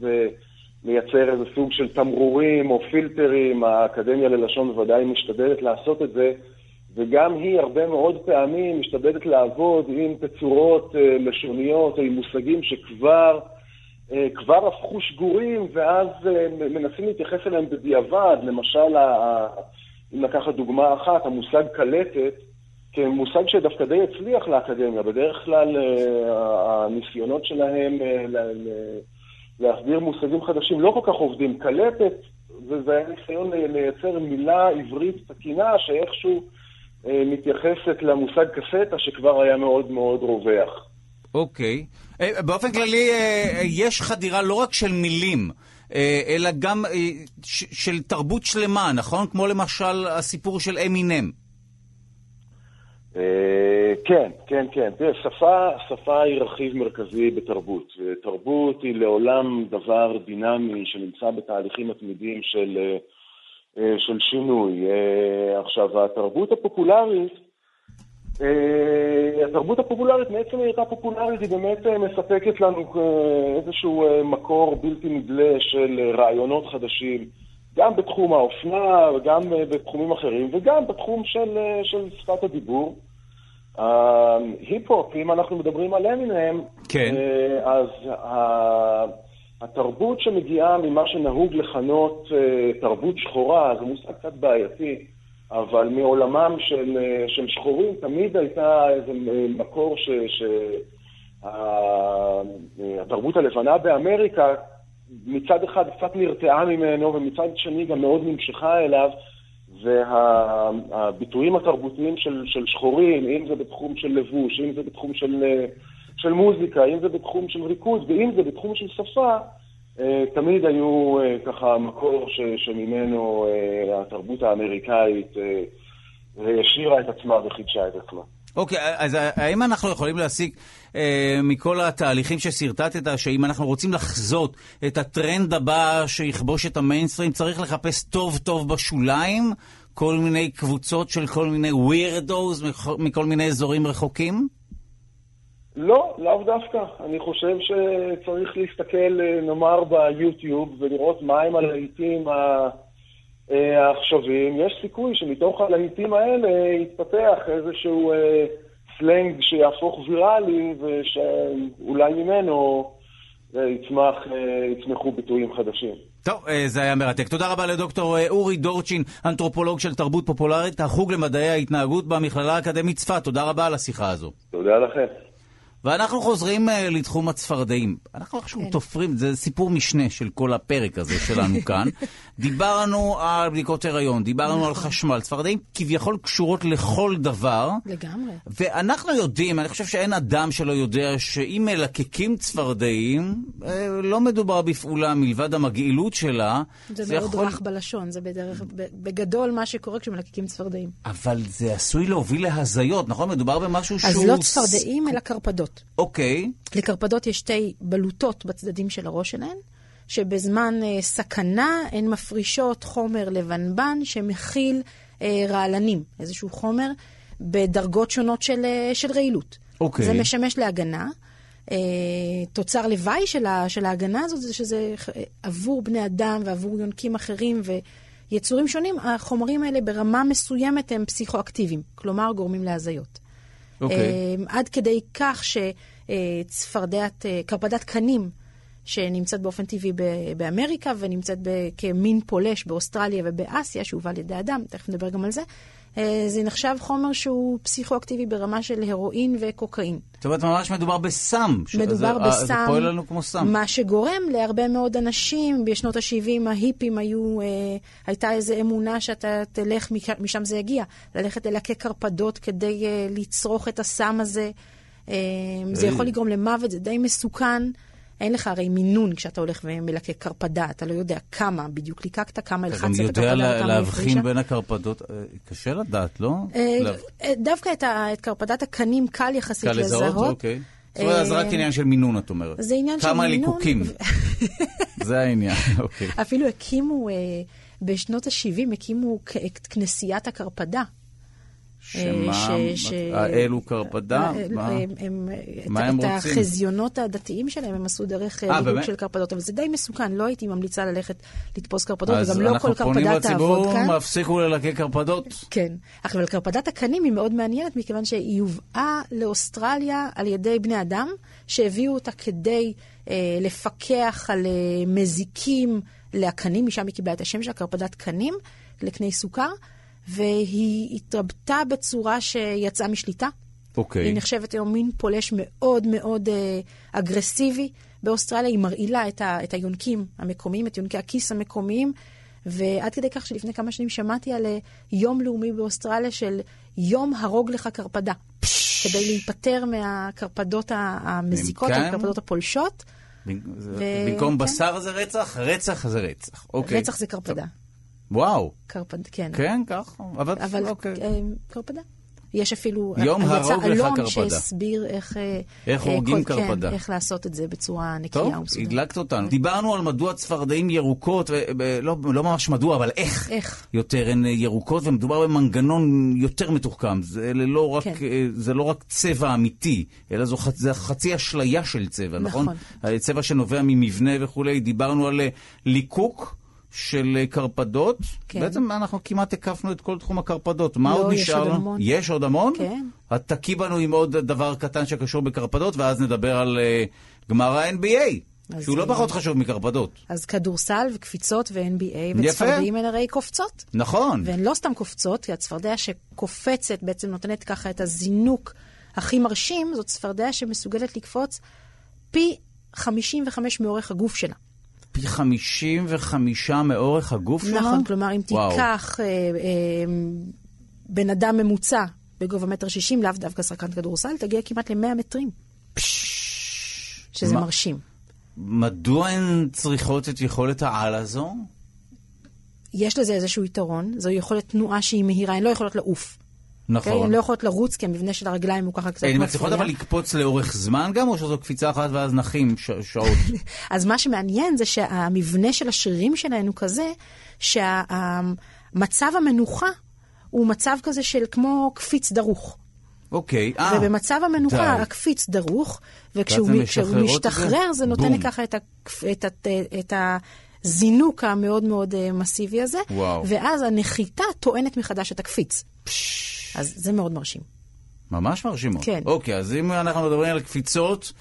ולייצר איזה סוג של תמרורים או פילטרים. האקדמיה ללשון בוודאי משתדלת לעשות את זה, וגם היא הרבה מאוד פעמים משתדלת לעבוד עם תצורות אה, לשוניות או עם מושגים שכבר... אה, כבר הפכו שגורים, ואז אה, מנסים להתייחס אליהם בדיעבד. למשל, אם לקחת דוגמה אחת, המושג קלטת, כמושג שדווקא די הצליח לאקדמיה. בדרך כלל הניסיונות שלהם להסביר מושגים חדשים לא כל כך עובדים. קלטת, וזה היה ניסיון ל- לייצר מילה עברית תקינה שאיכשהו אה, מתייחסת למושג קסטה שכבר היה מאוד מאוד רווח. אוקיי. אה, באופן כללי, אה, יש חדירה לא רק של מילים, אה, אלא גם אה, ש- של תרבות שלמה, נכון? כמו למשל הסיפור של אמינם. אה, כן, כן, כן. תראה, שפה, שפה היא רכיב מרכזי בתרבות. תרבות היא לעולם דבר דינמי שנמצא בתהליכים מתמידים של, אה, אה, של שינוי. אה, עכשיו, התרבות הפופולרית, אה, התרבות הפופולרית, מעצם היותה פופולרית, היא באמת אה, מספקת לנו אה, איזשהו אה, מקור בלתי נדלה של אה, רעיונות חדשים, גם בתחום האופנה וגם אה, בתחומים אחרים, וגם בתחום של, אה, של שפת הדיבור. ההיפ-הופ, אם אנחנו מדברים על אמינם, כן. אה, אז התרבות שמגיעה ממה שנהוג לכנות אה, תרבות שחורה, זה מושג קצת בעייתי, אבל מעולמם של, אה, של שחורים תמיד הייתה איזה מקור ש... ש התרבות הלבנה באמריקה מצד אחד קצת נרתעה ממנו ומצד שני גם מאוד נמשכה אליו והביטויים התרבותיים של, של שחורים, אם זה בתחום של לבוש, אם זה בתחום של, של מוזיקה, אם זה בתחום של ריקוד ואם זה בתחום של שפה, אה, תמיד היו אה, ככה מקור ש, שממנו אה, התרבות האמריקאית השאירה את עצמה וחידשה את עצמה. אוקיי, אז האם אנחנו יכולים להסיק מכל התהליכים ששרטטת, שאם אנחנו רוצים לחזות את הטרנד הבא שיכבוש את המיינסטרים, צריך לחפש טוב טוב בשוליים כל מיני קבוצות של כל מיני weirdos מכל מיני אזורים רחוקים? לא, לאו דווקא. אני חושב שצריך להסתכל, אה, נאמר, ביוטיוב ולראות מהם הלהיטים אה, העכשוויים. יש סיכוי שמתוך הלהיטים האלה יתפתח איזשהו אה, סלנג שיהפוך ויראלי ושאולי ממנו יצמח, אה, יצמחו ביטויים חדשים. טוב, אה, זה היה מרתק. תודה רבה לדוקטור אה, אורי דורצ'ין, אנתרופולוג של תרבות פופולרית, החוג למדעי ההתנהגות במכללה האקדמית צפת. תודה רבה על השיחה הזו. תודה לכם. ואנחנו חוזרים אה, לתחום הצפרדעים. אנחנו איכשהו כן. תופרים, זה סיפור משנה של כל הפרק הזה שלנו כאן. דיברנו על בדיקות הריון, דיברנו על חשמל. צפרדעים כביכול קשורות לכל דבר. לגמרי. ואנחנו יודעים, אני חושב שאין אדם שלא יודע שאם מלקקים צפרדעים, אה, לא מדובר בפעולה מלבד המגעילות שלה. זה מאוד רך בלשון, זה בדרך, בגדול מה שקורה כשמלקקים צפרדעים. אבל זה עשוי להוביל להזיות, נכון? מדובר במשהו שהוא... אז לא צפרדעים, אלא קרפדות. אוקיי. לקרפדות יש שתי בלוטות בצדדים של הראש שלהן, שבזמן אה, סכנה הן מפרישות חומר לבנבן שמכיל אה, רעלנים, איזשהו חומר בדרגות שונות של, אה, של רעילות. אוקיי. זה משמש להגנה. אה, תוצר לוואי של, ה, של ההגנה הזאת זה שזה אה, עבור בני אדם ועבור יונקים אחרים ויצורים שונים, החומרים האלה ברמה מסוימת הם פסיכואקטיביים, כלומר גורמים להזיות. אוקיי. אה, עד כדי כך שצפרדעת, אה, קרפדת קנים, שנמצאת באופן טבעי באמריקה ונמצאת כמין פולש באוסטרליה ובאסיה, שהובא על ידי אדם, תכף נדבר גם על זה, זה נחשב חומר שהוא פסיכואקטיבי ברמה של הרואין וקוקאין. זאת אומרת, ממש מדובר בסם. מדובר זה, אה, בסם, זה פועל לנו כמו סם. מה שגורם להרבה מאוד אנשים, בשנות ה-70 ההיפים היו, אה, הייתה איזו אמונה שאתה תלך, משם זה יגיע, ללכת ללקק קרפדות כדי אה, לצרוך את הסם הזה. אה, זה. יכול לגרום למוות, זה די מסוכן. אין לך הרי מינון כשאתה הולך ומלקק קרפדה, אתה לא יודע כמה בדיוק ליקקת, כמה אתה הלחצת גם את יודע הקרפדה לה- וכמה להבחין הפרישה. בין הקרפדות. אה, קשה לדעת, לא? אה, אה, דווקא את קרפדת הקנים קל יחסית קל לזהות? לזהות. אוקיי. זאת אומרת, זה רק עניין של מינון, את אומרת. זה עניין של כמה מינון. ליקוקים. זה העניין, אוקיי. אפילו הקימו, בשנות ה-70 הקימו את כנסיית הקרפדה. שמה? ש- ש- האלו קרפדה? אה, מה? הם- הם- מה את- הם את רוצים? החזיונות הדתיים שלהם הם עשו דרך אה, אה, באמת? של קרפדות, אבל זה די מסוכן, לא הייתי ממליצה ללכת לתפוס קרפדות, אז וגם לא אנחנו כל פונים קרפדה תעבוד לציבור, כאן. הפסיקו ללקק קרפדות. כן. אבל קרפדת הקנים היא מאוד מעניינת, מכיוון שהיא הובאה לאוסטרליה על ידי בני אדם, שהביאו אותה כדי אה, לפקח על אה, מזיקים לקנים, משם היא קיבלה את השם שלה, קרפדת קנים, לקני סוכר, והיא התרבתה בצורה שיצאה משליטה. אוקיי. היא נחשבת היום מין פולש מאוד מאוד אה, אגרסיבי. באוסטרליה היא מרעילה את, ה, את היונקים המקומיים, את יונקי הכיס המקומיים, ועד כדי כך שלפני כמה שנים שמעתי על אה, יום לאומי באוסטרליה של יום הרוג לך קרפדה. כדי להיפטר מהקרפדות המזיקות, כן? הקרפדות הפולשות. במ- זה- ו- במקום כן. בשר זה רצח, רצח זה רצח. אוקיי. רצח זה קרפדה. וואו. קרפד, כן. כן, ככה. אבל אבל אוקיי. אה, קרפדה. יש אפילו, יום הרוג לך אלון קרפדה. שהסביר איך, אה, איך אה, הורגים כל- קרפדה. כן, איך לעשות את זה בצורה נקייה טוב, ומסודרת. הדלקת אותנו. דיברנו על מדוע צפרדעים ירוקות, ו- ו- לא, לא ממש מדוע, אבל איך. איך? יותר הן ירוקות, ומדובר במנגנון יותר מתוחכם. זה לא רק, כן. זה לא רק צבע אמיתי, אלא זו ח- זה חצי אשליה של צבע, נכון? נכון. צבע שנובע ממבנה וכולי. דיברנו על ליקוק. של אה, קרפדות, כן. בעצם אנחנו כמעט הקפנו את כל תחום הקרפדות. מה לא, עוד יש נשאר עוד לנו? המון. יש עוד המון? כן. אז תקי בנו עם עוד דבר קטן שקשור בקרפדות, ואז נדבר על אה, גמר ה-NBA, שהוא לא אה, פחות חשוב מקרפדות. אז כדורסל וקפיצות ו-NBA. וצפרדעים הן הרי קופצות. נכון. והן לא סתם קופצות, כי הצפרדע שקופצת בעצם נותנת ככה את הזינוק הכי מרשים, זאת צפרדע שמסוגלת לקפוץ פי 55 מאורך הגוף שלה. פי 55 מאורך הגוף שלה? נכון, כלומר, אם וואו. תיקח אה, אה, בן אדם ממוצע בגובה מטר שישים, לאו דווקא שחקן כדורסל, תגיע כמעט ל-100 מטרים, שזה מה- מרשים. מדוע הן צריכות את יכולת העל הזו? יש לזה איזשהו יתרון, זו יכולת תנועה שהיא מהירה, הן לא יכולות לעוף. נכון. הן לא יכולות לרוץ, כי המבנה של הרגליים הוא ככה קצת הן כמו מצליחות. אבל לקפוץ לאורך זמן גם, או שזו קפיצה אחת ואז נחים שעות? אז מה שמעניין זה שהמבנה של השרירים שלהן הוא כזה, שהמצב המנוחה הוא מצב כזה של כמו קפיץ דרוך. אוקיי. אה, ובמצב המנוחה די. הקפיץ דרוך, וכשהוא הן מ- כשהוא משחררות את זה? משתחרר זה נותן בום. ככה את, הקפ- את, את, את הזינוק המאוד מאוד אה, מסיבי הזה, וואו. ואז הנחיתה טוענת מחדש את הקפיץ. אז זה מאוד מרשים. ממש מרשימות. כן. אוקיי, אז אם אנחנו מדברים על קפיצות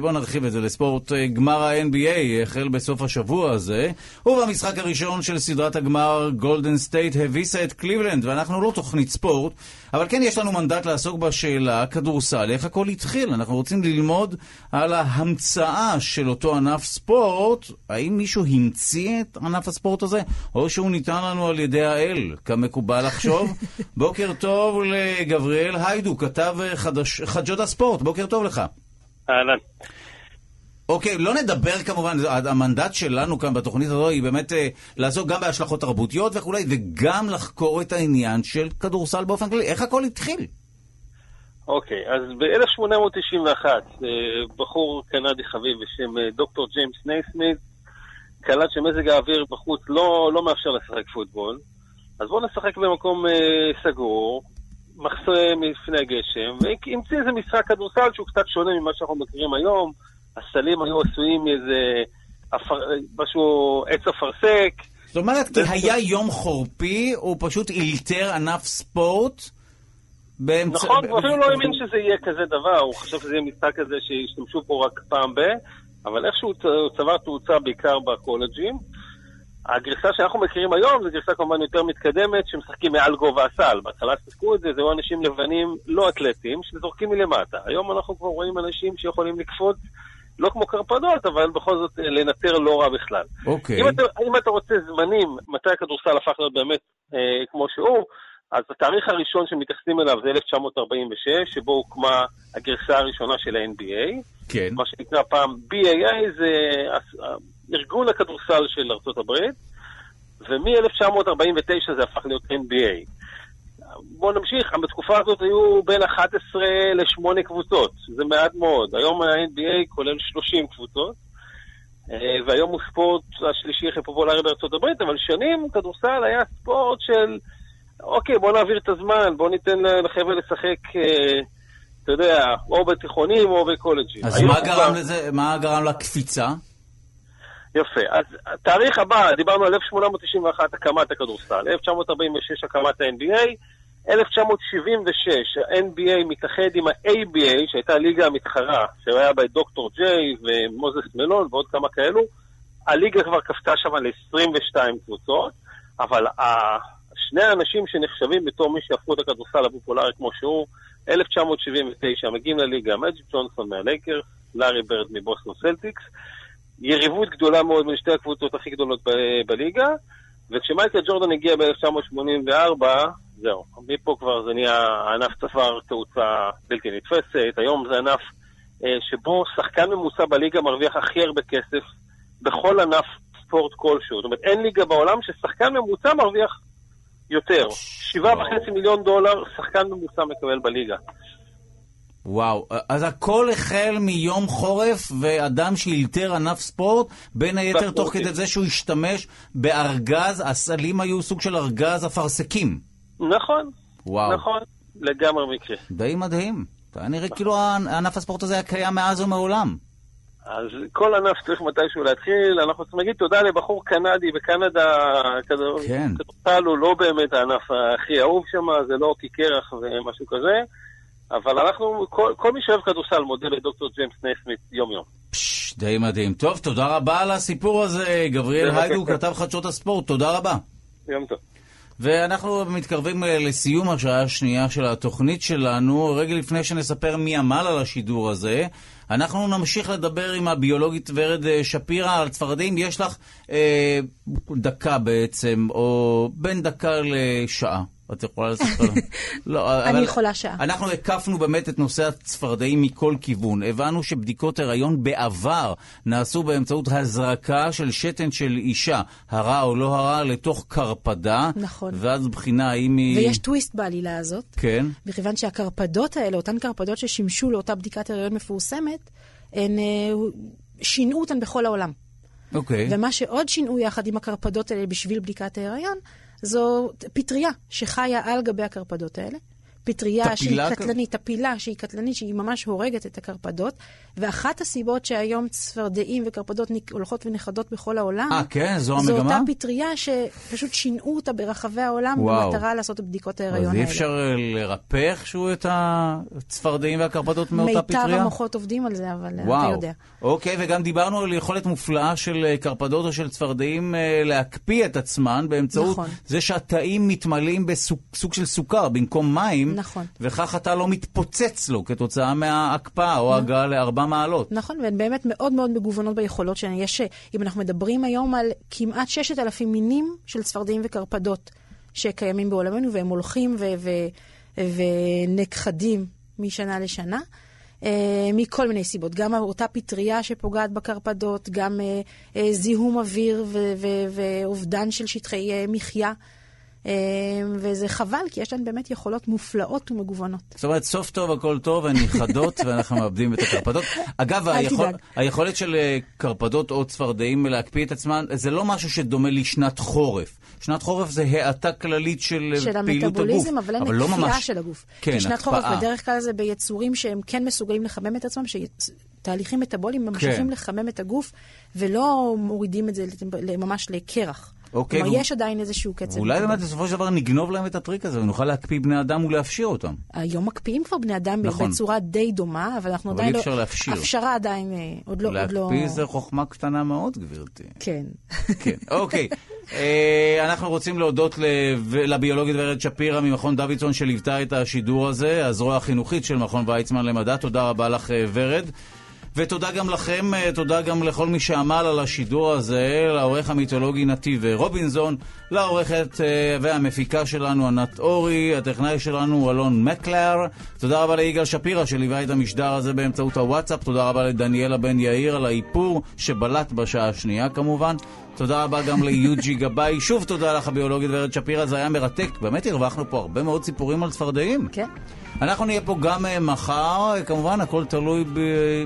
בואו נרחיב את זה לספורט. אה, גמר ה-NBA החל בסוף השבוע הזה, ובמשחק הראשון של סדרת הגמר גולדן סטייט הביסה את קליבלנד, ואנחנו לא תוכנית ספורט, אבל כן יש לנו מנדט לעסוק בשאלה, כדורסל, איך הכל התחיל. אנחנו רוצים ללמוד על ההמצאה של אותו ענף ספורט. האם מישהו המציא את ענף הספורט הזה, או שהוא ניתן לנו על ידי האל, כמקובל לחשוב? בוקר טוב לגבריאל היידו, כתב אה, חדש, חדשות הספורט, בוקר טוב לך. אהלן. אוקיי, לא נדבר כמובן, המנדט שלנו כאן בתוכנית הזו היא באמת אה, לעסוק גם בהשלכות תרבותיות וכולי, וגם לחקור את העניין של כדורסל באופן כללי. איך הכל התחיל? אוקיי, אז ב-1891, אה, בחור קנדי חביב בשם אה, דוקטור ג'יימס נייסמית, קלט שמזג האוויר בחוץ לא, לא מאפשר לשחק פוטבול, אז בואו נשחק במקום אה, סגור, מחסה מפני גשם, והמציא איזה משחק כדורסל שהוא קצת שונה ממה שאנחנו מכירים היום. הסלים היו עשויים מאיזה אפר... משהו, עץ אפרסק. זאת אומרת, כי היה יום חורפי, הוא פשוט אילתר ענף ספורט באמצע... נכון, הוא אפילו לא האמין שזה יהיה כזה דבר, הוא חשב שזה יהיה משחק כזה שישתמשו פה רק פעם ב... אבל איכשהו הוא צבר תאוצה בעיקר בקולג'ים. הגרסה שאנחנו מכירים היום זו גרסה כמובן יותר מתקדמת, שמשחקים מעל גובה הסל. בהתחלה ששיחקו את זה, זה היו אנשים לבנים לא אתלטים, שזורקים מלמטה. היום אנחנו כבר רואים אנשים שיכולים לקפוץ, לא כמו קרפדות, אבל בכל זאת אה, לנטר לא רע בכלל. אוקיי. אם אתה, אם אתה רוצה זמנים, מתי הכדורסל הפך להיות באמת אה, כמו שהוא, אז התאריך הראשון שמתייחסים אליו זה 1946, שבו הוקמה הגרסה הראשונה של ה-NBA. כן. מה שנקרא פעם BAA, זה ארגון הכדורסל של ארצות הברית, ומ-1949 זה הפך להיות NBA. בואו נמשיך, בתקופה הזאת היו בין 11 ל-8 קבוצות, זה מעט מאוד. היום ה-NBA כולל 30 קבוצות, אה, והיום הוא ספורט השלישי הכי פופולרי בארצות הברית, אבל שנים כדורסל היה ספורט של, אוקיי, בואו נעביר את הזמן, בואו ניתן לחבר'ה לשחק, אה, אתה יודע, או בתיכונים או בקולג'ים. אז מה גרם לזה, מה גרם לקפיצה? יפה. אז התאריך הבא, דיברנו על 1891 הקמת הכדורסל, 1946 הקמת ה-NBA, 1976 ה-NBA מתאחד עם ה-ABA, שהייתה הליגה המתחרה, שהיה בה דוקטור ג'יי ומוזס מלון ועוד כמה כאלו. הליגה כבר קפצה שם ל-22 קבוצות, אבל שני האנשים שנחשבים בתור מי שהפכו את הכדורסל הפופולרי כמו שהוא, 1979 מגיעים לליגה, מג'יק ג'ונסון מהלייקרס, לארי ברד מבוסטון סלטיקס, יריבות גדולה מאוד בין שתי הקבוצות הכי גדולות ב- בליגה, וכשמייקל ג'ורדן הגיע ב-1984, זהו, מפה כבר זה נהיה, הענף צבר תאוצה בלתי נתפסת, היום זה ענף אה, שבו שחקן ממוצע בליגה מרוויח הכי הרבה כסף בכל ענף ספורט כלשהו. זאת אומרת, אין ליגה בעולם ששחקן ממוצע מרוויח יותר. שבעה וחצי מיליון דולר שחקן ממוצע מקבל בליגה. וואו, אז הכל החל מיום חורף ואדם שאילתר ענף ספורט, בין היתר תוך כדי זה שהוא השתמש בארגז, הסלים היו סוג של ארגז אפרסקים. נכון, וואו. נכון, לגמרי מקרה. די מדהים. היה נראה כאילו ענף הספורט הזה היה קיים מאז ומעולם. אז כל ענף צריך מתישהו להתחיל, אנחנו צריכים להגיד תודה לבחור קנדי בקנדה, כן. כדורסל הוא לא באמת הענף הכי אהוב שם, זה לא כקרח ומשהו כזה. אבל אנחנו, כל, כל מי שאוהב כדורסל מודה לדוקטור ג'יימס נסמית יום-יום. פשש, די מדהים. טוב, תודה רבה על הסיפור הזה, גבריאל היידו, כתב חדשות הספורט, תודה רבה. יום טוב. ואנחנו מתקרבים אה, לסיום השעה השנייה של התוכנית שלנו. רגע לפני שנספר מי עמל על השידור הזה, אנחנו נמשיך לדבר עם הביולוגית ורד אה, שפירא על צפרדעים. יש לך אה, דקה בעצם, או בין דקה לשעה. את יכולה לספר לנו? לא, אני יכולה שעה. אנחנו הקפנו באמת את נושא הצפרדעים מכל כיוון. הבנו שבדיקות הריון בעבר נעשו באמצעות הזרקה של שתן של אישה, הרה או לא הרה, לתוך קרפדה. נכון. ואז בחינה האם היא... ויש טוויסט בעלילה הזאת. כן. מכיוון שהקרפדות האלה, אותן קרפדות ששימשו לאותה בדיקת הריון מפורסמת, הן אה, שינו אותן בכל העולם. אוקיי. ומה שעוד שינו יחד עם הקרפדות האלה בשביל בדיקת ההיריון, זו פטריה שחיה על גבי הקרפדות האלה. פטריה שהיא קטלנית, טפילה שהיא קטלנית, שהיא ממש הורגת את הקרפדות, ואחת הסיבות שהיום צפרדעים וקרפדות הולכות ונכחדות בכל העולם, אה, כן? זו זו המגמה? אותה פטריה שפשוט שינעו אותה ברחבי העולם וואו. במטרה לעשות את בדיקות ההיריון אז אי האלה. אפשר אה, לרפא איכשהו את הצפרדעים והקרפדות מאותה פטריה? מיטב המוחות עובדים על זה, אבל אה, אתה וואו. יודע. אוקיי, וגם דיברנו על יכולת מופלאה של אה, קרפדות או של צפרדעים להקפיא את עצמן באמצעות נכון. זה שהתאים מתמלאים בסוג סוג של סוכר במקום מים, נכון. וכך התא לא מתפוצץ לו כתוצאה מההקפאה או הגעה לארבע מעלות. נכון, והן באמת מאוד מאוד מגוונות ביכולות שלהן. יש, אם אנחנו מדברים היום על כמעט 6,000 מינים של צפרדעים וקרפדות שקיימים בעולמנו, והם הולכים ו- ו- ונכחדים משנה לשנה. אה, מכל מיני סיבות, גם אותה פטריה שפוגעת בקרפדות, גם אה, אה, זיהום אוויר ואובדן של שטחי מחיה, וזה חבל, כי יש להן באמת יכולות מופלאות ומגוונות. זאת אומרת, סוף טוב, הכל טוב, הן נכחדות ואנחנו מאבדים את הקרפדות. אגב, היכול. היכולת של אה, קרפדות או צפרדעים להקפיא את עצמן, זה לא משהו שדומה לשנת חורף. שנת חורף זה האטה כללית של, אה, של פעילות הגוף. המטאבוליזם, אבל אין לא הקפיאה ממש... של הגוף. כן, כי שנת הקפאה. חורף בדרך כלל זה ביצורים שהם כן מסוגלים לחמם את עצמם, שתהליכים מטאבוליים ממשיכים כן. לחמם את הגוף, ולא מורידים את זה ממש לקרח. אוקיי, כלומר, והוא- יש עדיין איזשהו קצב. אולי. באמת בסופו של דבר נגנוב להם את הטריק הזה ונוכל להקפיא בני אדם ולהפשיר אותם. היום מקפיאים כבר בני אדם נכון. בצורה די דומה, אבל אנחנו אבל עדיין אי לא... אפשר להפשיר. הפשרה עדיין אה, עוד לא... עוד לא... להקפיא זה חוכמה קטנה מאוד, גברתי. כן. כן, אוקיי. אה, אנחנו רוצים להודות לב- לביולוגית ורד שפירא ממכון דוידסון שליוותה את השידור הזה, הזרוע החינוכית של מכון ויצמן למדע. תודה רבה לך, אה, ורד. ותודה גם לכם, אה, תודה גם לכל מי שעמל על השידור הזה, לעורך המיתולוגי נתיב רובינזון, לעורכת אה, והמפיקה שלנו ענת אורי, הטכנאי שלנו אלון מקלר, תודה רבה ליגאל שפירא שליווה את המשדר הזה באמצעות הוואטסאפ, תודה רבה לדניאלה בן יאיר על האיפור שבלט בשעה השנייה כמובן, תודה רבה גם ליוג'י גבאי, שוב תודה לך הביולוגית ורד שפירא, זה היה מרתק, באמת הרווחנו פה הרבה מאוד סיפורים על צפרדעים. כן. אנחנו נהיה פה גם אה, מחר, כמובן הכל תלוי ב-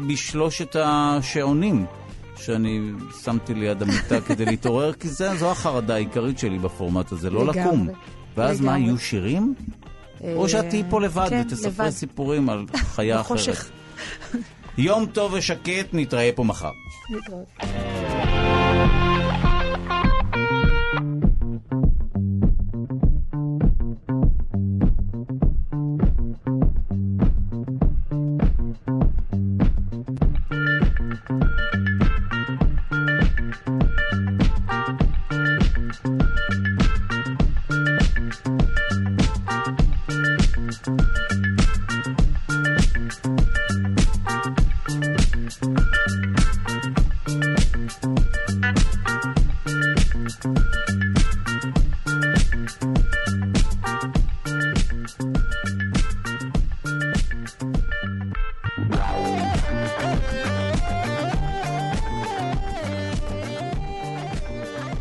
בשלושת השעונים שאני שמתי ליד המיטה כדי להתעורר, כי זה, זו החרדה העיקרית שלי בפורמט הזה, לא לגמרי, לקום. ואז מה, לגמרי. יהיו שירים? או אה, שאת תהיי פה לבד כן, ותספרי. סיפורים על חיה אחרת. יום טוב ושקט, נתראה פה מחר. להתראות.